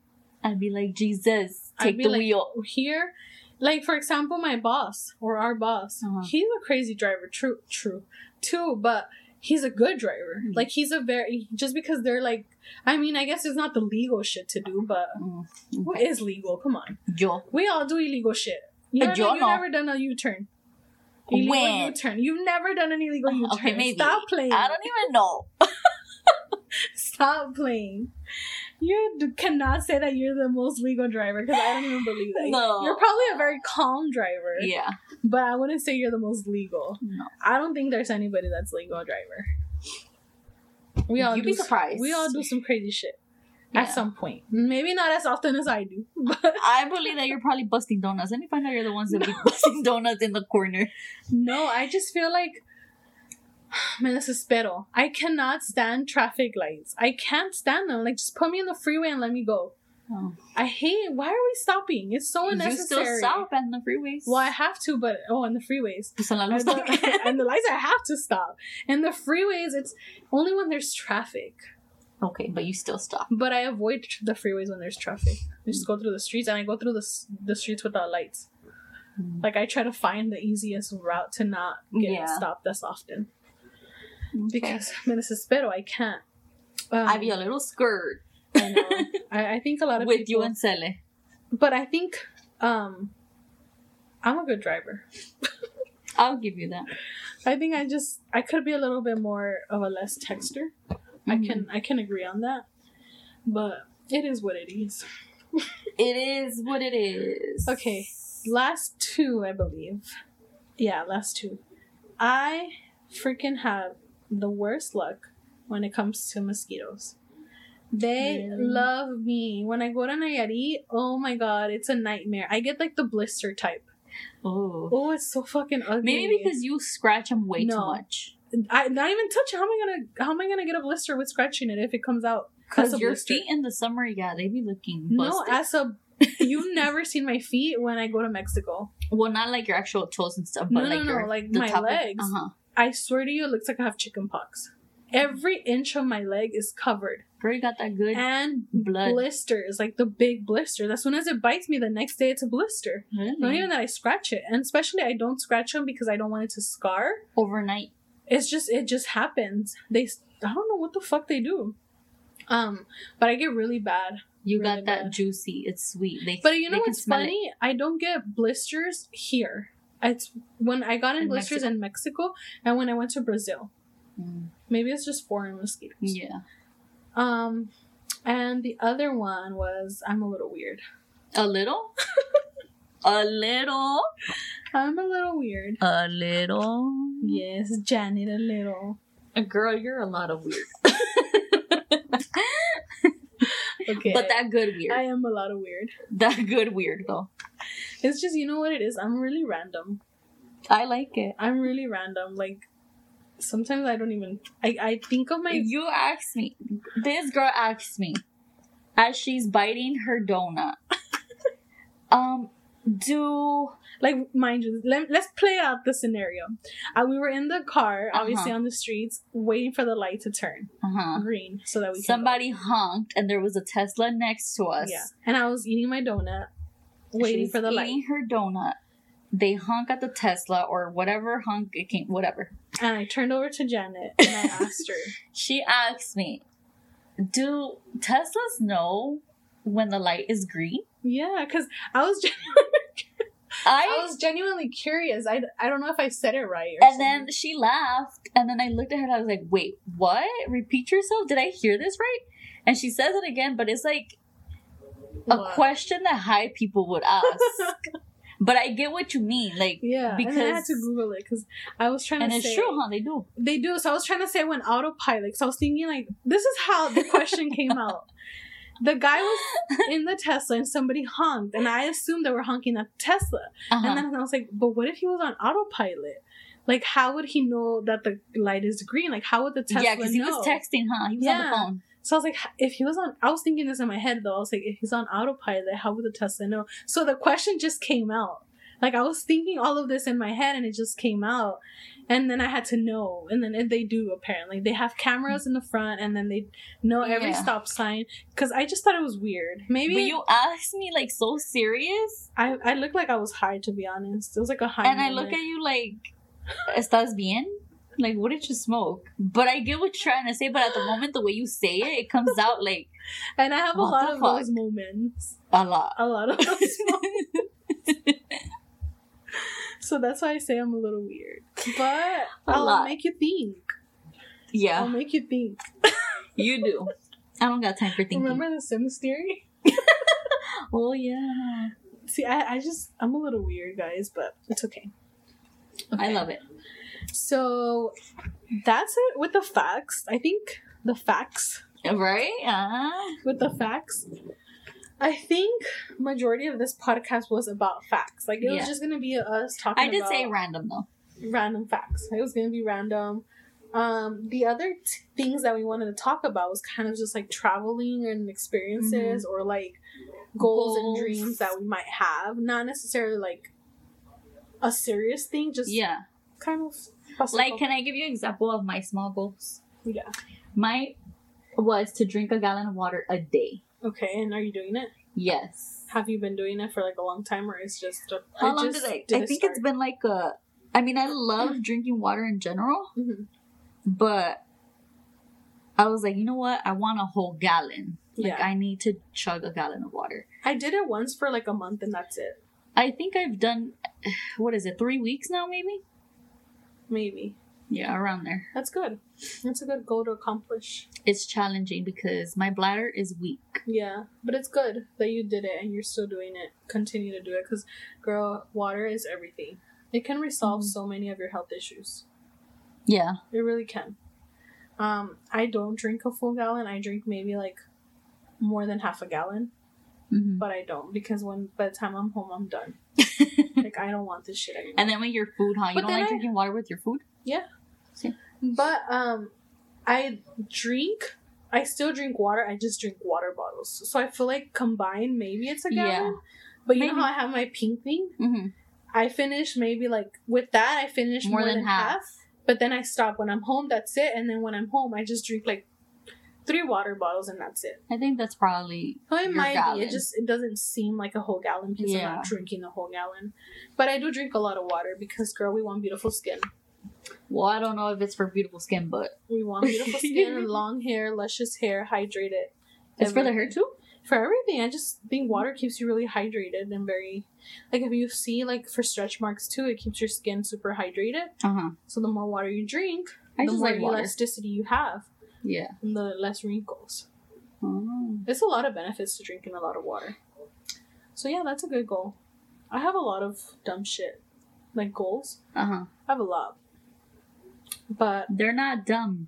I'd be like, Jesus, take the like, wheel. Here, like for example, my boss or our boss, Uh-huh. he's a crazy driver. True, true, too. But he's a good driver. Mhm. Like he's a very just because they're like. I mean, I guess it's not the legal shit to do, but Mm, what is legal? Come on, Yo. we all do illegal shit. You know, yo you've no. never done a U turn. Illegal When? U turn. You've never done an illegal U turn. Okay, maybe. Stop playing. I don't even know. Stop playing. You cannot say that you're the most legal driver because I don't even believe that. No. You're probably a very calm driver, Yeah. but I wouldn't say you're the most legal. No. I don't think there's anybody that's legal driver. We all You'd do be surprised. We all do some crazy shit Yeah. at some point. Maybe not as often as I do, but I believe that you're probably busting donuts. Let me find out you're the ones that be busting donuts in the corner. no, I just feel like me desespero. I cannot stand traffic lights. I can't stand them. Like just put me in the freeway and let me go. Oh. I hate. Why are we stopping? It's so unnecessary. You still stop on the freeways. Well, I have to, but oh, on the freeways. And the, and the lights, I have to stop. And the freeways, it's only when there's traffic. okay, but you still stop. But I avoid the freeways when there's traffic. I just go through the streets, and I go through the the streets without lights. Mm. Like I try to find the easiest route to not get Yeah. stopped as often Because me desespero. I can't. Um, I'd be a little scared I know. I, I think a lot of with you people, and Cele. but I think um, I'm a good driver. I'll give you that. I think I just I could be a little bit more of a less texter. I Mhm. can I can agree on that. But it is what it is. It is what it is. Okay. Last two, I believe. Yeah, last two. I freaking have the worst luck when it comes to mosquitoes. They Really? love me. When I go to Nayarit, oh my god, it's a nightmare. I get like the blister type. Oh. Oh, it's so fucking ugly. Maybe because you scratch them way too much. I not even touch it. How am I gonna how am I gonna get a blister with scratching it if it comes out? Because your blister? feet in the summer, yeah, they be looking No, as a you've never seen my feet when I go to Mexico. well, not like your actual toes and stuff, but No, like no, no, your, like my legs. Of, uh-huh. I swear to you, it looks like I have chicken pox. Every inch of my leg is covered Girl, you got that good and blood. blisters, like the big blisters. As soon as it bites me, the next day it's a blister. Really? Not even that I scratch it, and especially I don't scratch them because I don't want it to scar. Overnight. It's just it just happens. They I don't know what the fuck they do. Um, but I get really bad. You Really got that bad. juicy. It's sweet. They, But you know what's smell it. funny? I don't get blisters here. It's when I got in, In blisters Mexico. in Mexico and when I went to Brazil. Mm, Maybe it's just foreign mosquitoes. yeah. Um, and the other one was I'm a little weird. A little? a little? I'm a little weird. A little? Yes, Janet, a little. A girl, you're a lot of weird. Okay, But that good weird. I am a lot of weird. that good weird, though. It's just you know what it is. I'm really random. I like it. I'm really random. Like sometimes I don't even. I I think of my You asked me. This girl asked me as she's biting her donut. um, do like mind you let, let's play out the scenario uh, we were in the car obviously Uh-huh. on the streets waiting for the light to turn uh-huh. green so that we can somebody honked and there was a Tesla next to us. yeah and i was eating my donut waiting She's for the light eating her donut. They honk at the Tesla or whatever honk it came, whatever. and i turned over to janet and i asked her She asked me, "Do Teslas know when the light is green?" yeah because i was gen- I, i was genuinely curious I, I don't know if i said it right or and something. then she laughed, and then I looked at her and I was like, "Wait, what? Repeat yourself? Did I hear this right?" And she says it again, but it's like a What? question that high people would ask. but I get what you mean, like, yeah then i had to google it because i was trying and to And it's say true, huh? They do. They do. So I was trying to say when autopilot. So I was thinking like this is how the question came out. The guy was in the Tesla and somebody honked, and I assumed they were honking at Tesla. Uh-huh. And then I was like, but what if he was on autopilot? Like, how would he know that the light is green? Like, how would the Tesla yeah, because he was texting, huh? He was on the phone. So I was like, if he was on, I was thinking this in my head though. I was like, if he's on autopilot, how would the Tesla know? So the question just came out. Like I was thinking all of this in my head and it just came out. And then I had to know. And then they do apparently. They have cameras in the front and then they know every Yeah. stop sign. Because I just thought it was weird. Maybe But you asked me like so serious, I, I looked like I was high to be honest. It was like a high. and I look at you like, "Estás bien?" Like, what did you smoke? But I get what you're trying to say. But at the moment, the way you say it, it comes out like And I have a lot of fuck? those moments. a lot. A lot of those moments. So that's why I say I'm a little weird. But A I'll lot. make you think. Yeah. I'll make you think. you do. I don't got time for thinking. Remember the Sims theory? Oh yeah, See, I, I just I'm a little weird, guys, but it's okay. I love it. So that's it with the facts. I think the facts Right? Uh, with the facts. I think majority of this podcast was about facts. Like it was just gonna be us talking. I did say random though. random facts. It was gonna be random. Um, the other t- things that we wanted to talk about was kind of just like traveling and experiences or like goals, Mm-hmm. Goals. and dreams that we might have. Not necessarily like a serious thing, just Yeah. kind of Like, can I give you an example of my small goals? yeah. My was to drink a gallon of water a day. Okay, and are you doing it? Yes. Have you been doing it for like a long time, or it's just a, How it long just did I? did I think start? it's been like a. I mean, I love drinking water in general, Mhm. but I was like, you know what? I want a whole gallon. Like, Yeah. I need to chug a gallon of water. I did it once for like a month, and that's it. I think I've done, what is it, three weeks now, maybe? Maybe Yeah, around there. that's good. That's a good goal to accomplish. It's challenging because my bladder is weak. Yeah, but it's good that you did it and you're still doing it. Continue to do it because, girl, water is everything. It can resolve Mhm. so many of your health issues. Yeah. It really can. Um, I don't drink a full gallon. I drink maybe like more than half a gallon, hmm but I don't because when by the time I'm home, I'm done. Like I don't want this shit anymore. and then with your food, huh? You But don't like I- drinking water with your food? Yeah. But um, I drink. I still drink water. I just drink water bottles. So I feel like combined, maybe it's a Yeah. gallon. But you Maybe. know how I have my pink thing? Mm-hmm. I finish maybe like with that. I finish more, than, half. But then I stop when I'm home. That's it. And then when I'm home, I just drink like three water bottles, and that's it. I think that's probably Oh, it might be. It just it doesn't seem like a whole gallon because I'm not drinking a whole gallon. But I do drink a lot of water because, girl, we want beautiful skin. well, I don't know if it's for beautiful skin, but We want beautiful skin, long hair, luscious hair, hydrated. it's for the hair too. For everything, I just think water keeps you really hydrated and very, like if you see like for stretch marks too, it keeps your skin super hydrated. Uh huh. So the more water you drink, I the more like elasticity you have, Yeah. and the less wrinkles. Oh. There's a lot of benefits to drinking a lot of water. So yeah, that's a good goal. I have a lot of dumb shit, like goals. Uh huh. I have a lot, but They're not dumb.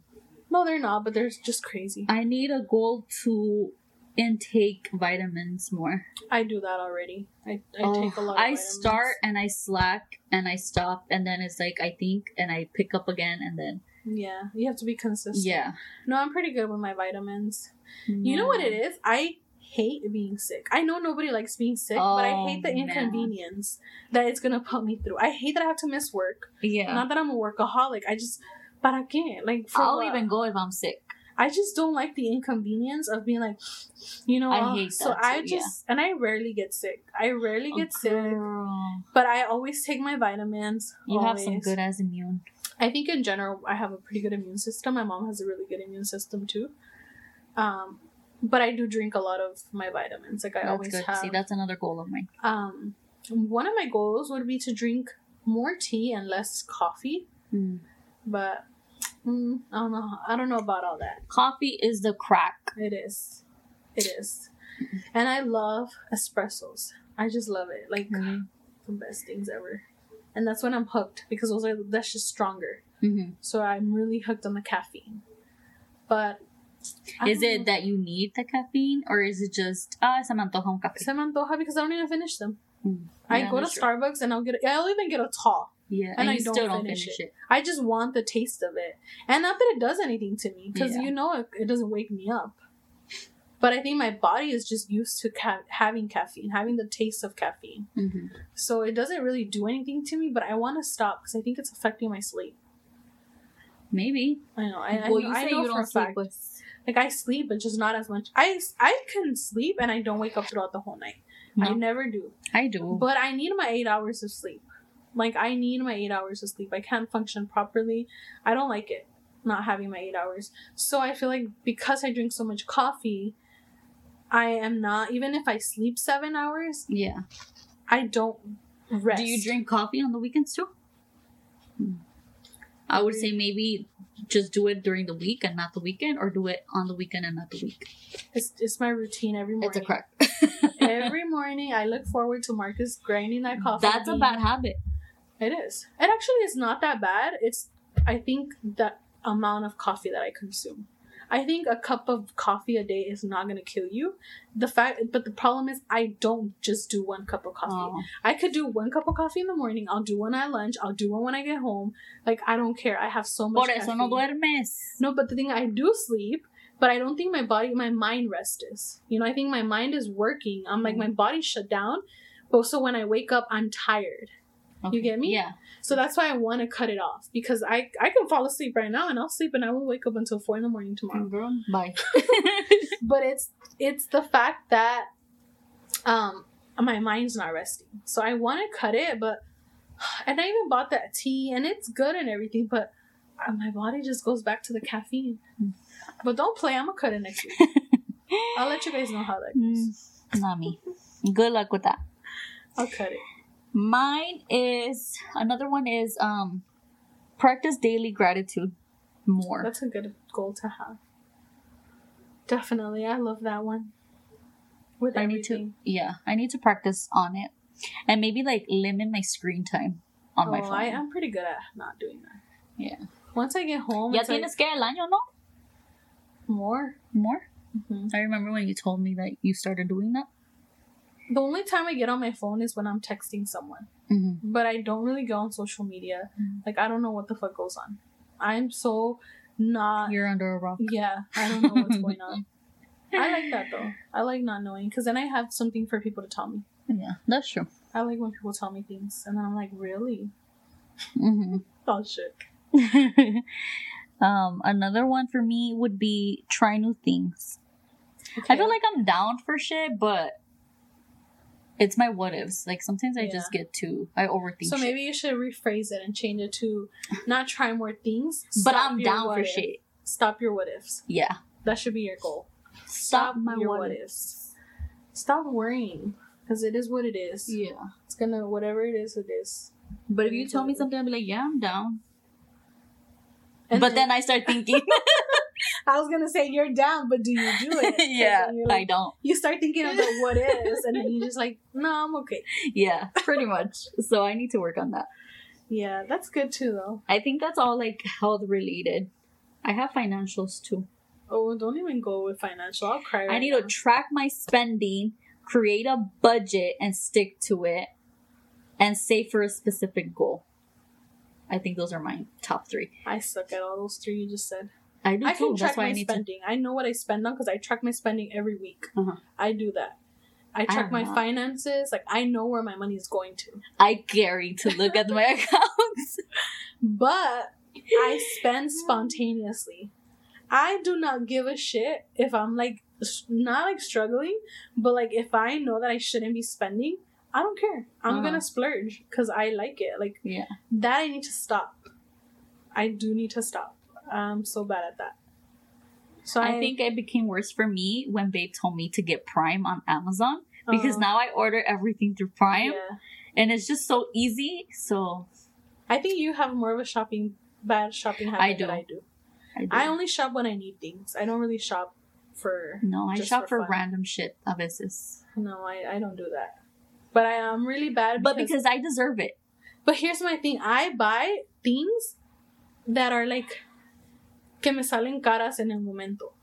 no, they're not. But they're just crazy. I need a goal to intake vitamins more. I do that already. I, I Oh, take a lot. Of I vitamins. start and I slack and I stop and then it's like I think and I pick up again and then Yeah, you have to be consistent. yeah. No, I'm pretty good with my vitamins. You know what it is? I hate being sick. I know nobody likes being sick, but I Oh, hate the oh, man. inconvenience that it's gonna put me through. I hate that I have to miss work. Yeah. Not that I'm a workaholic. I just, but I can't. Like, for I'll what? even go if I'm sick. I just don't like the inconvenience of being like, you know. I hate So that I too, just and I rarely get sick. I rarely oh, get Oh, sick, but I always take my vitamins. You have some good as immune. I think in general, I have a pretty good immune system. My mom has a really good immune system too. Um, but I do drink a lot of my vitamins. Like I That's always good. have. See, that's another goal of mine. um, one of my goals would be to drink more tea and less coffee. Mm. But mm, I don't know. I don't know about all that. Coffee is the crack. It is. It is. And I love espressos. I just love it. Like Mm-hmm. the best things ever. And that's when I'm hooked because those are that's just stronger. Mm-hmm. So I'm really hooked on the caffeine. But Is it know. that you need the caffeine or is it just ah se me antoja un café? Se me antoja because I don't even finish them. Mm. I go to true. Starbucks and I'll get. I'll even get a tall. Yeah, and and, I don't still don't finish finish, it. it. I just want the taste of it, and not that it does anything to me because Yeah. you know it, it doesn't wake me up. But I think my body is just used to ca- having caffeine, having the taste of caffeine. Mm-hmm. So it doesn't really do anything to me, but I want to stop because I think it's affecting my sleep. Maybe. I know. I, I well, know, you I say you don't sleep with. Like I sleep, but just not as much. I I can sleep and I don't wake up throughout the whole night. I never do. I do. But I need my eight hours of sleep. Like I need my eight hours of sleep. I can't function properly. I don't like it not having my eight hours. So I feel like because I drink so much coffee, I am not even if I sleep seven hours, yeah. I don't rest. Do you drink coffee on the weekends too? Hmm. I would say maybe just do it during the week and not the weekend, or do it on the weekend and not the week. It's, it's my routine every morning. It's a crack. every morning I look forward to Marcus grinding that coffee. That's a bad habit. It is. It actually is not that bad. It's I think the amount of coffee that I consume. I think a cup of coffee a day is not gonna kill you. The fact, but the problem is I don't just do one cup of coffee. Oh. I could do one cup of coffee in the morning. I'll do one at lunch. I'll do one when I get home. Like I don't care. I have so much. Por eso no duermes. No, but the thing I do sleep, but I don't think my body, my mind rests. You know, I think my mind is working. I'm like mm. my body shut down, but so when I wake up, I'm tired. You get me? Yeah. So that's why I want to cut it off because I I can fall asleep right now and I'll sleep and I won't wake up until four in the morning tomorrow. Girl, bye. But it's it's the fact that um my mind's not resting. So I want to cut it, but and I even bought that tea and it's good and everything, but uh, my body just goes back to the caffeine. But don't play. I'm gonna cut it next week. I'll let you guys know how that goes. Mm, not me. Good luck with that. I'll cut it. Mine is another one is um practice daily gratitude more. That's a good goal to have. Definitely, I love that one. With I need everything. to yeah, I need to practice on it. And maybe like limit my screen time on my oh, phone. I am pretty good at not doing that. Yeah. Once I get home, Ya it's like que el año, no? more. More? hmm I remember when you told me that you started doing that. The only time I get on my phone is when I'm texting someone. Mm-hmm. But I don't really go on social media. Mhm. Like I don't know what the fuck goes on. I'm so not. You're under a rock. Yeah, I don't know what's going on. I like that though. I like not knowing because then I have something for people to tell me. Yeah, that's true. I like when people tell me things and then I'm like, really? Mm-hmm. Oh shit. um, another one for me would be try new things. I feel like I'm down for shit, but it's my what ifs. Like sometimes I just get too I overthink. So shit. maybe you should rephrase it and change it to not try more things. but I'm down for if. shit. Stop your what ifs. Yeah. That should be your goal. Stop, my your what what ifs. ifs. Stop worrying because it is what it is. Yeah. It's gonna whatever it is, it is. But if you tell me something, I'll be like, yeah, I'm down. And but then I start thinking, I was gonna say you're down, but do you do it? Yeah, you're I don't. you start thinking of the what is, and then you just like, no, I'm okay. Yeah, pretty much. So I need to work on that. Yeah, that's good too, though. I think that's all like health related. I have financials too. Oh, don't even go with financial. I'll cry. Right I need now. to track my spending, create a budget, and stick to it, and save for a specific goal. I think those are my top three. I suck at all those three you just said. I do I too. can track That's why my I need to. spending. I know what I spend on because I track my spending every week. Uh-huh. I do that. I track am my not. finances. Like I know where my money is going to. I carry to look at my accounts. But I spend spontaneously. I do not give a shit if I'm like not like struggling, but like if I know that I shouldn't be spending, I don't care. I'm Uh-huh. gonna splurge because I like it. Like Yeah. that, I need to stop. I do need to stop. I'm so bad at that. So I think it became worse for me when Babe told me to get Prime on Amazon because uh, now I order everything through Prime yeah. and it's just so easy. So I think you have more of a shopping bad shopping habit I do. than I do. I, do. I only shop when I need things. I don't really shop for no, I shop for for, random shit a veces, no, I, I don't do that. But I am really bad but because I deserve it. But here's my thing. I buy things that are like que me salen caras en el momento.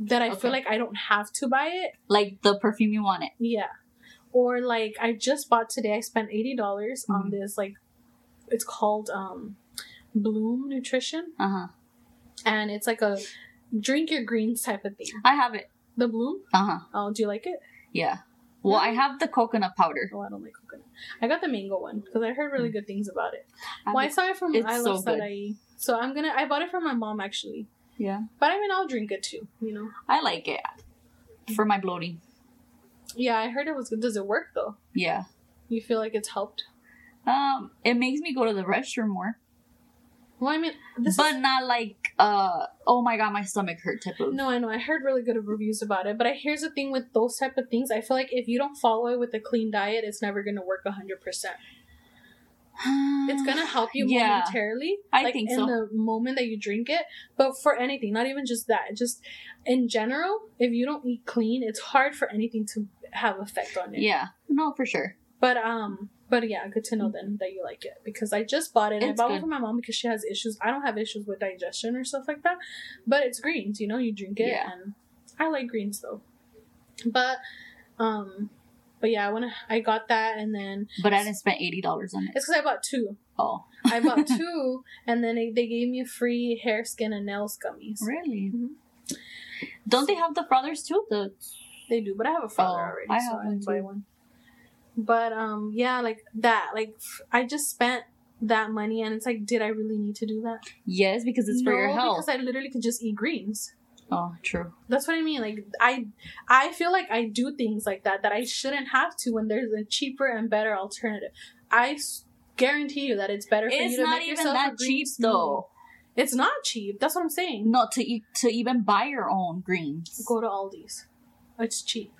That I Okay. feel like I don't have to buy it. Like the perfume you want it. Yeah. Or like I just bought today, I spent eighty dollars on Mhm. this like it's called um Bloom Nutrition. Uh huh. And it's like a drink your greens type of thing. I have it. The bloom? Uh huh. Oh, do you like it? Yeah. Well, I have the coconut powder. Oh, I don't like coconut. I got the mango one because I heard really good things about it. Well, I I- saw it from It's I so Love good. Sarai. So I'm gonna. I bought it from my mom actually, yeah. but I mean I'll drink it too. You know. I like it for my bloating. Yeah, I heard it was good. Does it work though? Yeah. You feel like it's helped? Um, it makes me go to the restroom more, Well, I mean, this but is, not like uh, oh my god, my stomach hurt type of. no, I know. I heard really good reviews about it, but I, here's the thing with those type of things. I feel like if you don't follow it with a clean diet, it's never gonna work hundred percent. It's gonna help you Yeah. momentarily, I like think in so. the moment that you drink it. But for anything, not even just that, just in general, if you don't eat clean, it's hard for anything to have effect on it. Yeah. No, for sure. But um, but yeah, good to know then that you like it because I just bought it. and I bought good. it for my mom because she has issues. I don't have issues with digestion or stuff like that. But it's greens, you know. You drink it, Yeah. and I like greens though. But um, but yeah, when I got that, and then But I didn't spend eighty dollars on it. it's because I bought two. Oh, I bought two, and then they, they gave me free hair, skin, and nails gummies. really? Mhm. Don't they have the brothers too? The They do, but I have a father Oh, already, I so have I buy one. But um, yeah, like that. Like i just spent that money, and it's like, did I really need to do that? yes, because it's for your No, health. Because I literally could just eat greens. oh, true. That's what I mean. Like I, I feel like I do things like that that I shouldn't have to when there's a cheaper and better alternative. I s- guarantee you that it's better for It's you to not make even yourself that cheap smoothie. though. It's not cheap. That's what I'm saying. Not to eat to even buy your own greens. Go to Aldi's. It's cheap.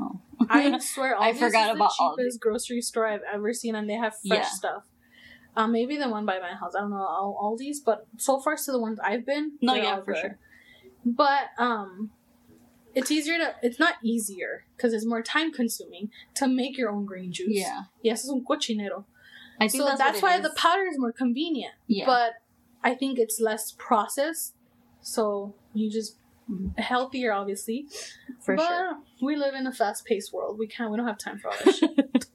Oh. I swear, I forgot is about the cheapest grocery store I've ever seen, and they have fresh Yeah. stuff. Um, maybe the one by my house. I don't know all Aldi's, but so far to the ones I've been, No, yeah, for good. sure. But um, it's easier to. It's not easier because it's more time consuming to make your own green juice. Yeah, Yes, es un cochinero. I think So that's, that's, why the powder is more convenient. yeah. But I think it's less processed, so you just. Healthier, obviously. for but sure. we live in a fast paced world. We can't. We don't have time for all that shit.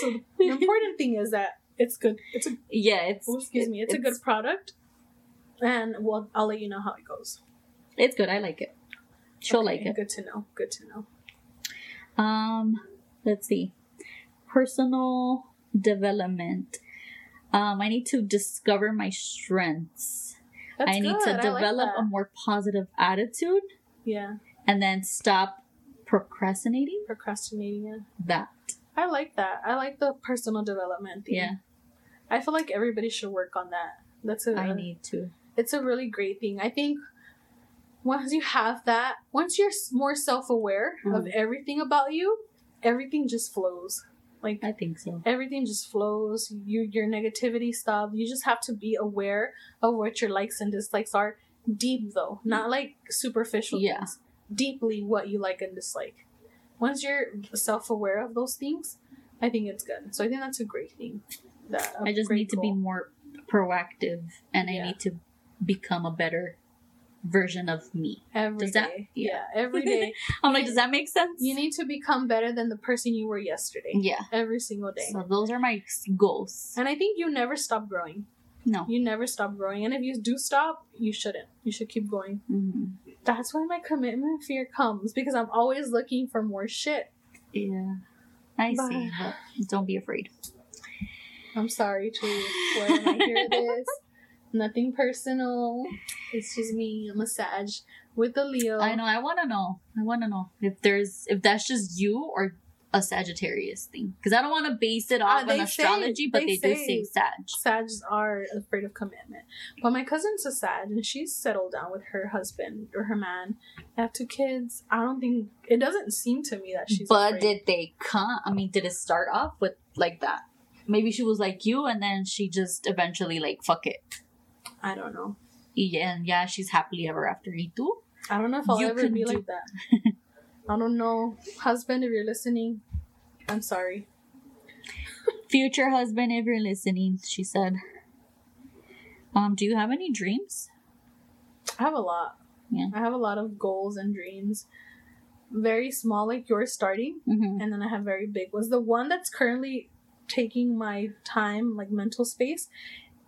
so the important thing is that it's good. It's a Yeah, it's oh, excuse me. It's, a good product, and well, I'll let you know how it goes. It's good. I like it. She'll Okay, like it. Good to know. Good to know. Um, let's see. Personal development. Um, I need to discover my strengths. That's I need good. to I like develop a more positive attitude yeah and then stop procrastinating. procrastinating. Yeah. That. I like that. I like the personal development thing. Yeah, I feel like everybody should work on that. That's a I need to. it's a really great thing. I think once you have that, once you're more self aware of Mhm. everything about you, everything just flows. Like I think so. everything just flows. You your negativity stops. You just have to be aware of what your likes and dislikes are. Deep though, not like superficial Yeah. things. Deeply what you like and dislike. Once you're self aware of those things, I think it's good. So I think that's a great thing. That I just need to be more proactive and Yeah. I need to become a better version of me. every Does that- day. yeah. yeah, every day. I'm like, does that make sense? You need to become better than the person you were yesterday. yeah. Every single day. So those are my goals. And I think you never stop growing. No. You never stop growing. And if you do stop, you shouldn't. You should keep going. Mhm. That's why my commitment fear comes because I'm always looking for more shit. Yeah. I But- see. But don't be afraid. I'm sorry to whoever might hear this. Nothing personal. It's just me, a massage with a Leo. I know. I want to know. I want to know if there's if that's just you or a Sagittarius thing. Because I don't want to base it off Ah, they on say- astrology, but they they, do say say- Sag. Sags are afraid of commitment. But my cousin's a Sag and she's settled down with her husband or her man. They have two kids. I don't think it doesn't seem to me that she's But afraid. did they come? I mean, did it start off with like that? Maybe she was like you, and then she just eventually like fuck it. I don't know. Yeah, and yeah, she's happily ever after. Y tú? I don't know if I'll You ever be do- like that. I don't know. Husband, if you're listening, I'm sorry. Future husband, if you're listening, she said. Um, do you have any dreams? I have a lot. Yeah. I have a lot of goals and dreams. Very small, like yours starting, Mm-hmm. and then I have very big ones. The one that's currently taking my time, like mental space,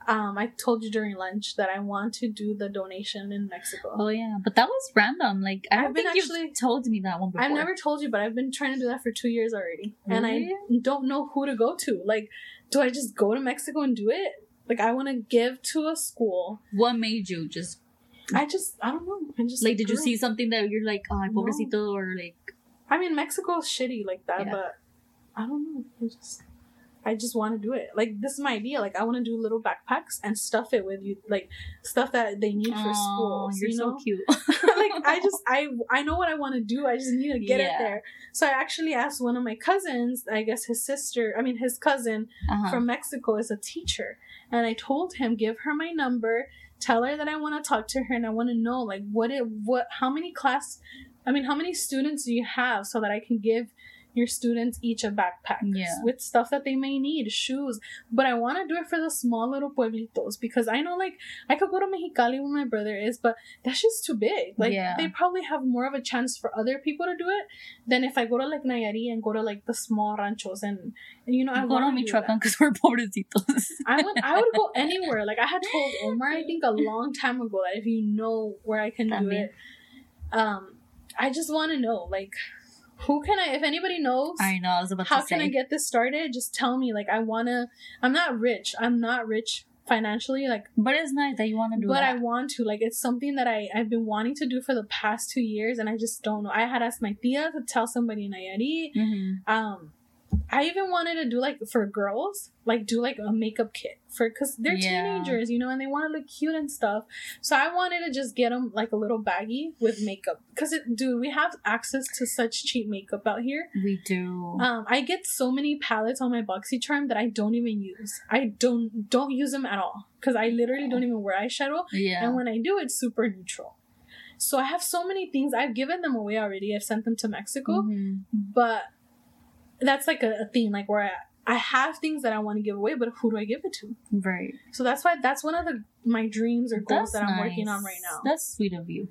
um, I told you during lunch that I want to do the donation in Mexico. Oh yeah, but that was random. Like I I've don't been think actually- you've told me that one before. I've never told you, but I've been trying to do that for two years already, and I don't know who to go to. Like, do I just go to Mexico and do it? Like, I want to give to a school. What made you just I just, I don't know. I just like? Did you see something that you're like, oh, No. pobrecito, or like? I mean, Mexico is shitty like that, Yeah. but I don't know. I just, I just want to do it. Like, this is my idea. Like, I want to do little backpacks and stuff it with you, like stuff that they need for school. You're you so cute. like I just I I know what I want to do. I just need to get it there. So I actually asked one of my cousins. I guess his sister. I mean his cousin Uh-huh. from Mexico is a teacher, and I told him give her my number, tell her that I want to talk to her, and I want to know like what it what how many class, I mean how many students do you have so that I can give your students each a backpack Yeah. with stuff that they may need, shoes. But I want to do it for the small little pueblitos because I know like I could go to Mexicali where my brother is, but that's just too big. Like Yeah. they probably have more of a chance for other people to do it than if I go to like Nayarit and go to like the small ranchos and, and you know I Go to want to. Michoacan because we're pobrecitos. I would I would go anywhere. Like I had told Omar I think a long time ago that if you know where I can do it, um, I just want to know like who can I if anybody knows I know. I was about how to say. can I get this started? Just tell me. Like I wanna. I'm not rich. I'm not rich financially. Like, but it's nice that you want to do but that. I want to. Like, it's something that I I've been wanting to do for the past two years, and I just don't know. I had asked my tia to tell somebody in Nayarit. Mhm. Um, I even wanted to do like for girls, like do like a makeup kit for because they're Yeah. teenagers, you know, and they want to look cute and stuff. So I wanted to just get them like a little baggie with makeup because it, dude, we have access to such cheap makeup out here. We do. Um, I get so many palettes on my BoxyCharm that I don't even use. I don't don't use them at all because I literally don't even wear eyeshadow, yeah. and when I do, it's super neutral. So I have so many things. I've given them away already. I've sent them to Mexico, Mhm. but that's like a, a thing, like where I, I have things that I want to give away, but who do I give it to? Right. So that's why that's one of the my dreams or goals That's that I'm working on right now. That's sweet of you.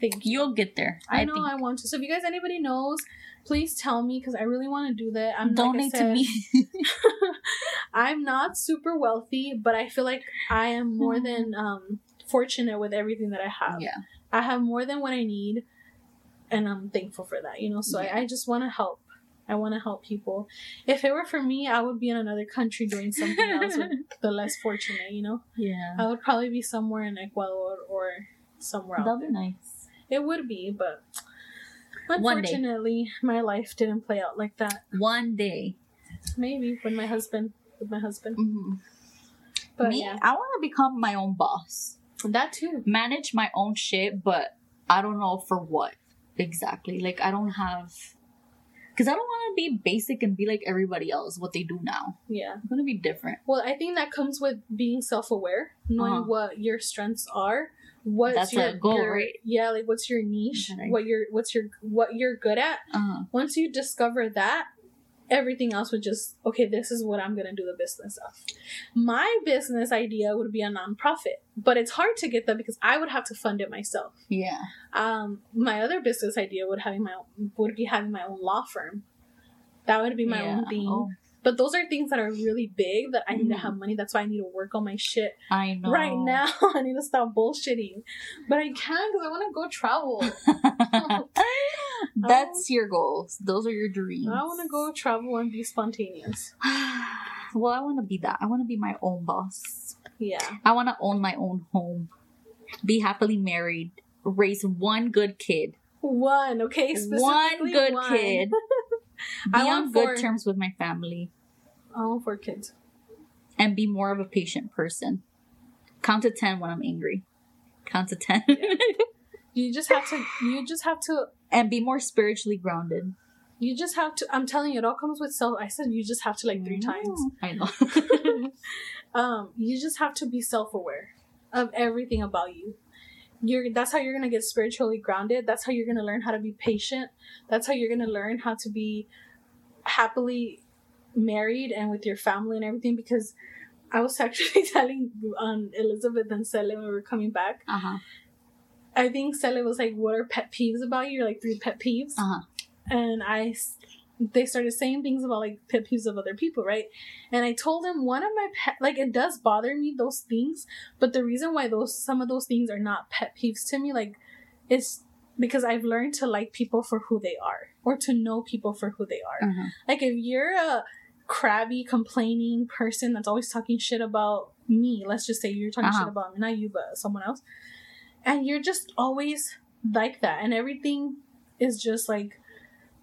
Thank you. You'll get there. I, I, know think. I want to. So if you guys anybody knows, please tell me because I really want to do that. I'm like I Donate to me. I'm not super wealthy, but I feel like I am more than um, fortunate with everything that I have. yeah. I have more than what I need, and I'm thankful for that. You know, so Yeah. I, I just want to help. I want to help people. If it were for me, I would be in another country doing something else with the less fortunate. You know, Yeah. I would probably be somewhere in Ecuador or somewhere out That'd be nice. It would be, but unfortunately, my life didn't play out like that. One day. Maybe with my husband, with my husband. Mhm. But me, yeah, I want to become my own boss. that too. Manage my own shit, but I don't know for what exactly. Like, I don't have. Because I don't want to be basic and be like everybody else, what they do now. Yeah. I'm going to be different. Well, I think that comes with being self-aware, knowing Uh-huh. what your strengths are. What's That's your goal, your- right? Yeah, like what's your niche? Okay. What you're what's your what you're good at. Uh-huh. Once you discover that, everything else would just okay. This is what I'm gonna do the business of. My business idea would be a nonprofit, but it's hard to get that because I would have to fund it myself. Yeah. Um, my other business idea would having my own, would be having my own law firm. That would be my Yeah. own thing. Oh, But those are things that are really big that I need to have mm. money. That's why I need to work on my shit I know. right now. I need to stop bullshitting. But I can because I want to go travel. That's um, your goals. Those are your dreams. I want to go travel and be spontaneous. well, I want to be that. I want to be my own boss. Yeah. I want to own my own home, be happily married, raise one good kid, One, okay? one good one. kid, be I on good terms with my family, I want four kids. and be more of a patient person. Count to ten when I'm angry. Count to ten, You just have to. You just have to. and be more spiritually grounded. You just have to. I'm telling you, it all comes with self. I said you just have to like three times. I know. um, you just have to be self-aware of everything about you. You're that's how you're gonna get spiritually grounded. That's how you're gonna learn how to be patient. That's how you're gonna learn how to be happily married and with your family and everything. Because I was actually telling um, Elizabeth and Sele when we were coming back. uh huh. I think Sele was like, "What are pet peeves about you?" Like three pet peeves, Uh huh. and I, they started saying things about like pet peeves of other people, right? And I told them one of my pet like it does bother me those things, but the reason why those some of those things are not pet peeves to me, like, is because I've learned to like people for who they are or to know people for who they are. Uh-huh. Like if you're a crabby, complaining person that's always talking shit about me, let's just say you're talking Uh-huh. shit about me, not you, but someone else, and you're just always like that, and everything is just like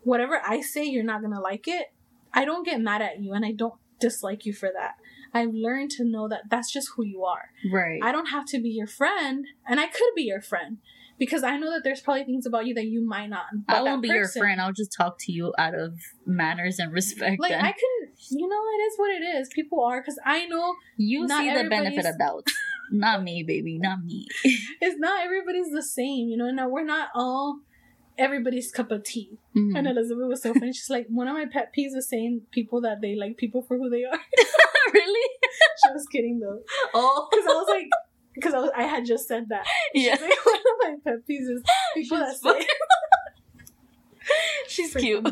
whatever I say, you're not gonna like it. I don't get mad at you, and I don't dislike you for that. I've learned to know that that's just who you are. Right. I don't have to be your friend, and I could be your friend because I know that there's probably things about you that you might not. I won't be your friend. I'll just talk to you out of manners and respect. Like then. I can, you know, it is what it is. People are because I know you see the benefit of doubt. not me, baby. Not me. it's not everybody's the same. You know, no, we're not all everybody's cup of tea. Mhm. And Elizabeth was so funny. She's like, one of my pet peeves is saying people that they like people for who they are. really? she was kidding though, Oh, because I was like, because I was, I had just said that. yeah. She's like, one of my pet peeves is people that say She's cute.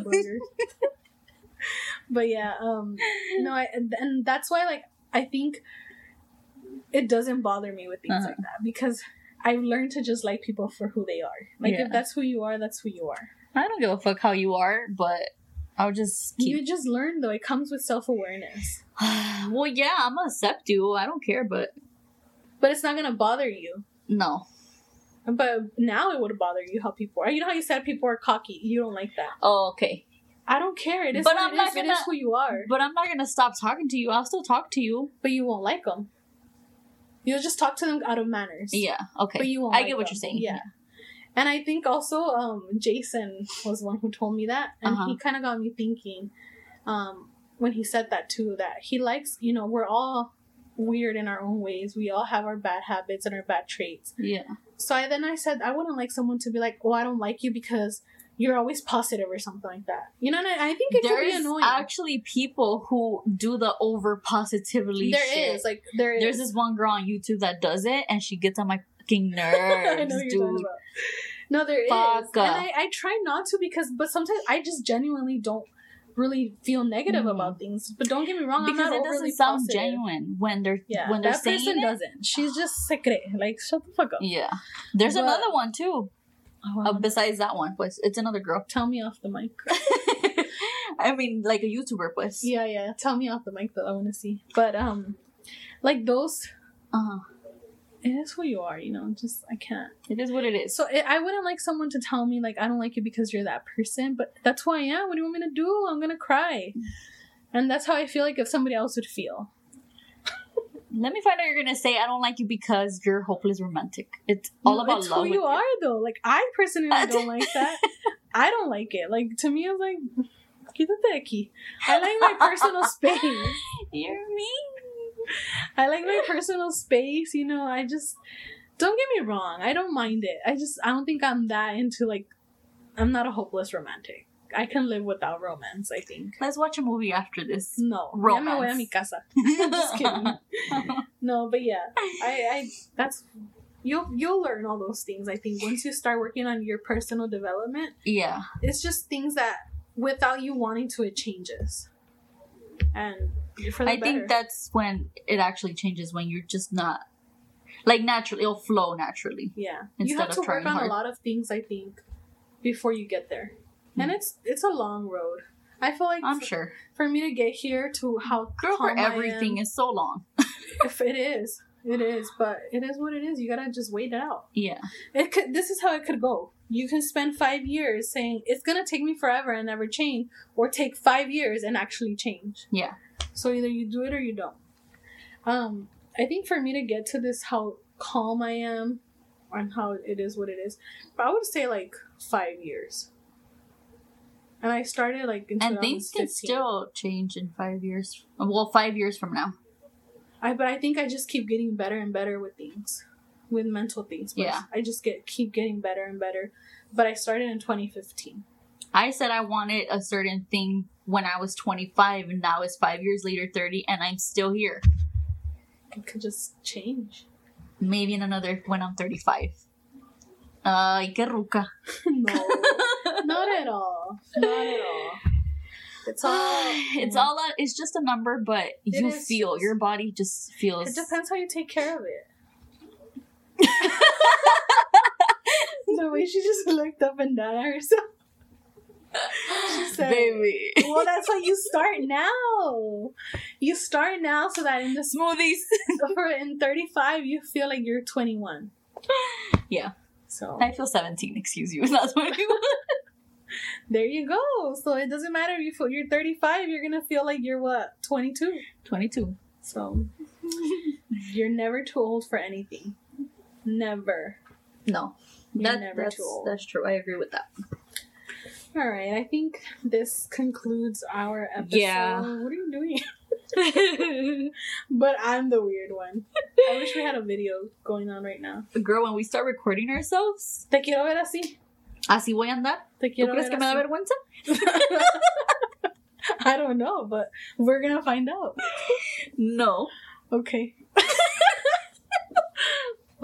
but yeah, um, no, I and- and that's why like I think it doesn't bother me with things Uh-huh. like that because I've learned to just like people for who they are. Like Yeah. if that's who you are, that's who you are. I don't give a fuck how you are, but I'll just keep. You just learn though. It comes with self awareness, well, yeah, I'm gonna accept you. I don't care, but but it's not gonna bother you. no. But now it would bother you how people are. You know how you said people are cocky. You don't like that. Oh, okay. I don't care. It is But I'm it not is. Gonna- is who you are. But I'm not gonna stop talking to you. I'll still talk to you. But you won't like them. You'll just talk to them out of manners. Yeah. Okay. But you won't I like get what them. you're saying. Yeah. And I think also um Jason was one who told me that. And Uh-huh. he kind of got me thinking um when he said that too that he likes, you know, we're all weird in our own ways. We all have our bad habits and our bad traits. Yeah. So I then I said I wouldn't like someone to be like, "Oh, I don't like you because you're always positive or something like that." You know, and I, I think it could be annoying. actually people who do the over positively There shit. is like there is. There's this one girl on YouTube that does it, and she gets on my fucking nerves, know what you're talking dude. No, there is, Fuck. and I, I try not to because, but sometimes I just genuinely don't really feel negative Mhm. about things. But don't get me wrong, Because it doesn't sound positive. genuine when they're Yeah, when they're that saying person it. doesn't. She's just secret. Like shut the fuck up. Yeah. There's But- another one too. Oh, Uh, besides that one, pues it's another girl. tell me off the mic. I mean, like a YouTuber, pues. Yeah, yeah. Tell me off the mic that I want to see. But um, like those, Uh-huh. It is who you are. You know, just I can't. It is what it is. So it, I wouldn't like someone to tell me like I don't like you because you're that person, but that's who I am. What do you want me to do? I'm gonna cry, and that's how I feel like if somebody else would feel. Let me find out you're gonna say I don't like you because you're hopeless romantic. It's all No, about it's love. who you are though. Like I personally don't like that. I don't like it. Like to me, it's like quítate aquí. I like my personal space. You're mean. I like my personal space. You know, I just don't get me wrong. I don't mind it. I just I don't think I'm that into like. I'm not a hopeless romantic. I can live without romance. I think. Let's watch a movie after this. No, ya me voy a Romance. mi casa. Just kidding. No, but yeah, I, I that's you'll you'll learn all those things. I think once you start working on your personal development, yeah. it's just things that without you wanting to, it changes, and I better. think that's when it actually changes when you're just not like naturally it'll flow naturally. yeah, you have of to work on hard. a lot of things. I think before you get there, and Mhm. it's it's a long road. I feel like I'm for, sure. for me to get here to how Girl for everything am, is so long. if it is. It is, but it is what it is. You gotta just wait it out. Yeah. It could. This is how it could go. You can spend five years saying it's gonna take me forever and never change, or take five years and actually change. Yeah. So either you do it or you don't. Um, I think for me to get to this, how calm I am, and how it is what it is, I would say like five years. And I started like in And things can still change in five years. Well, five years from now. I but I think I just keep getting better and better with things, with mental things. but Yeah. I just get keep getting better and better. But I started in 2015. I said I wanted a certain thing when I was 25, and now it's five years later, 30, and I'm still here. It could just change. Maybe in another when I'm 35. Ay, qué ruca. no, not at all. Not at all. It's all. it's all a, it's just a number, but you feel just- your body just feels. It depends how you take care of it. the way she just looked up and down at herself. Said, Baby. Well, that's how you start now. You start now so that in the Smoothies. for in 35 you feel like you're 21. Yeah. So I feel 17, excuse you. What you there you go. So it doesn't matter if you feel you're 35, you're gonna feel like you're what 22. 22. So you're never too old for anything. Never. No. You're That, never that's, too old. that's true. I agree with that. All right. I think this concludes our episode. Yeah. What are you doing? but I'm the weird one. I wish we had a video going on right now. Girl, when we start recording ourselves, Te quiero ver así. así voy a andar. Te ¿Tú quiero crees ver que me da vergüenza? I don't know, but we're gonna find out. No. Okay.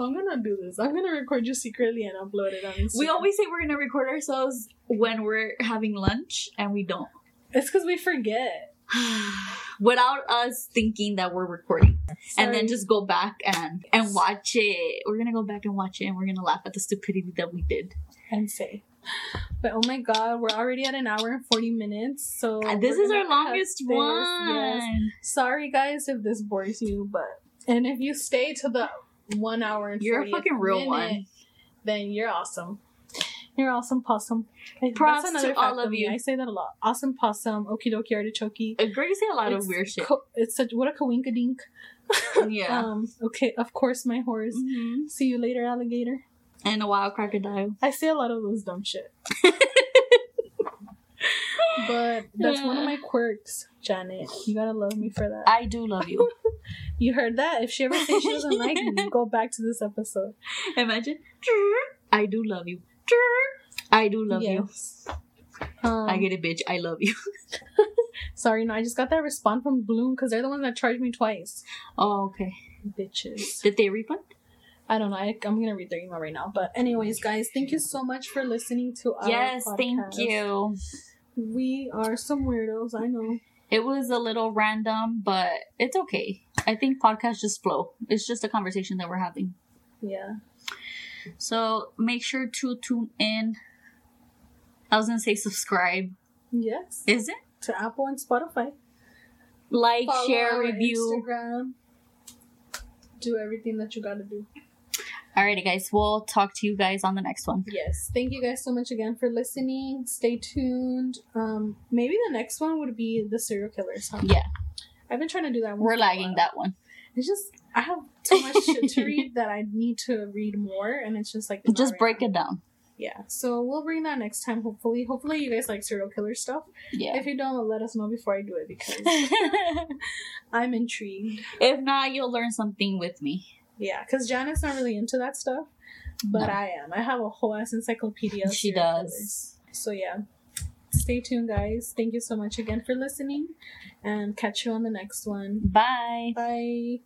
I'm gonna do this. I'm gonna record you secretly and upload it on Instagram. We always say we're gonna record ourselves when we're having lunch, and we don't. It's because we forget. Without us thinking that we're recording, and then just go back and and watch it. We're gonna go back and watch it, and we're gonna laugh at the stupidity that we did. and say. But oh my god, we're already at an hour and 40 minutes. So uh, And this is our longest one. Yes. Sorry guys if this bores you, but and if you stay to the one hour and You're a fucking real minute, one. then you're awesome. You're awesome possum. Like, Props to all fact of me. you. I say that a lot. Awesome possum, okie dokie artichoke. Girl, you say a lot of weird shit. co- it's such what a coinkadink. yeah. Um. Okay. Of course, my horse. Mhm. See you later, alligator. And a wild crocodile. I say a lot of those dumb shit. but that's one of my quirks, Janet. You gotta love me for that. I do love you. You heard that? If she ever says she doesn't like me, go back to this episode. Imagine. I do love you. I do love you. Um, I get it, bitch. I love you. Sorry, no, I just got that response from Bloom because they're the ones that charged me twice. Oh, okay. Bitches. Did they refund? I don't know. I, I'm gonna read their email right now. But anyways, guys, thank you so much for listening to our yes, thank you. We are some weirdos. I know. It was a little random, but it's okay. I think podcasts just flow. It's just a conversation that we're having. Yeah. So make sure to tune in. I was gonna say subscribe. Yes. Is it? To Apple and Spotify. Like, Follow share, review. Instagram. Do everything that you gotta do. Alrighty, guys. We'll talk to you guys on the next one. Yes. Thank you guys so much again for listening. Stay tuned. Um, maybe the next one would be the serial killers. Huh? Yeah, I've been trying to do that. one we're lagging that one. It's just I have too much shit to read that I need to read more, and it's just like Just break it down. Yeah. So we'll bring that next time. Hopefully, hopefully you guys like serial killer stuff. Yeah. If you don't, let us know before I do it because I'm intrigued. if not, you'll learn something with me. Yeah, because Janet's not really into that stuff, but No. I am. I have a whole ass encyclopedia. She does. killers. So yeah, stay tuned, guys. Thank you so much again for listening, and catch you on the next one. Bye. Bye.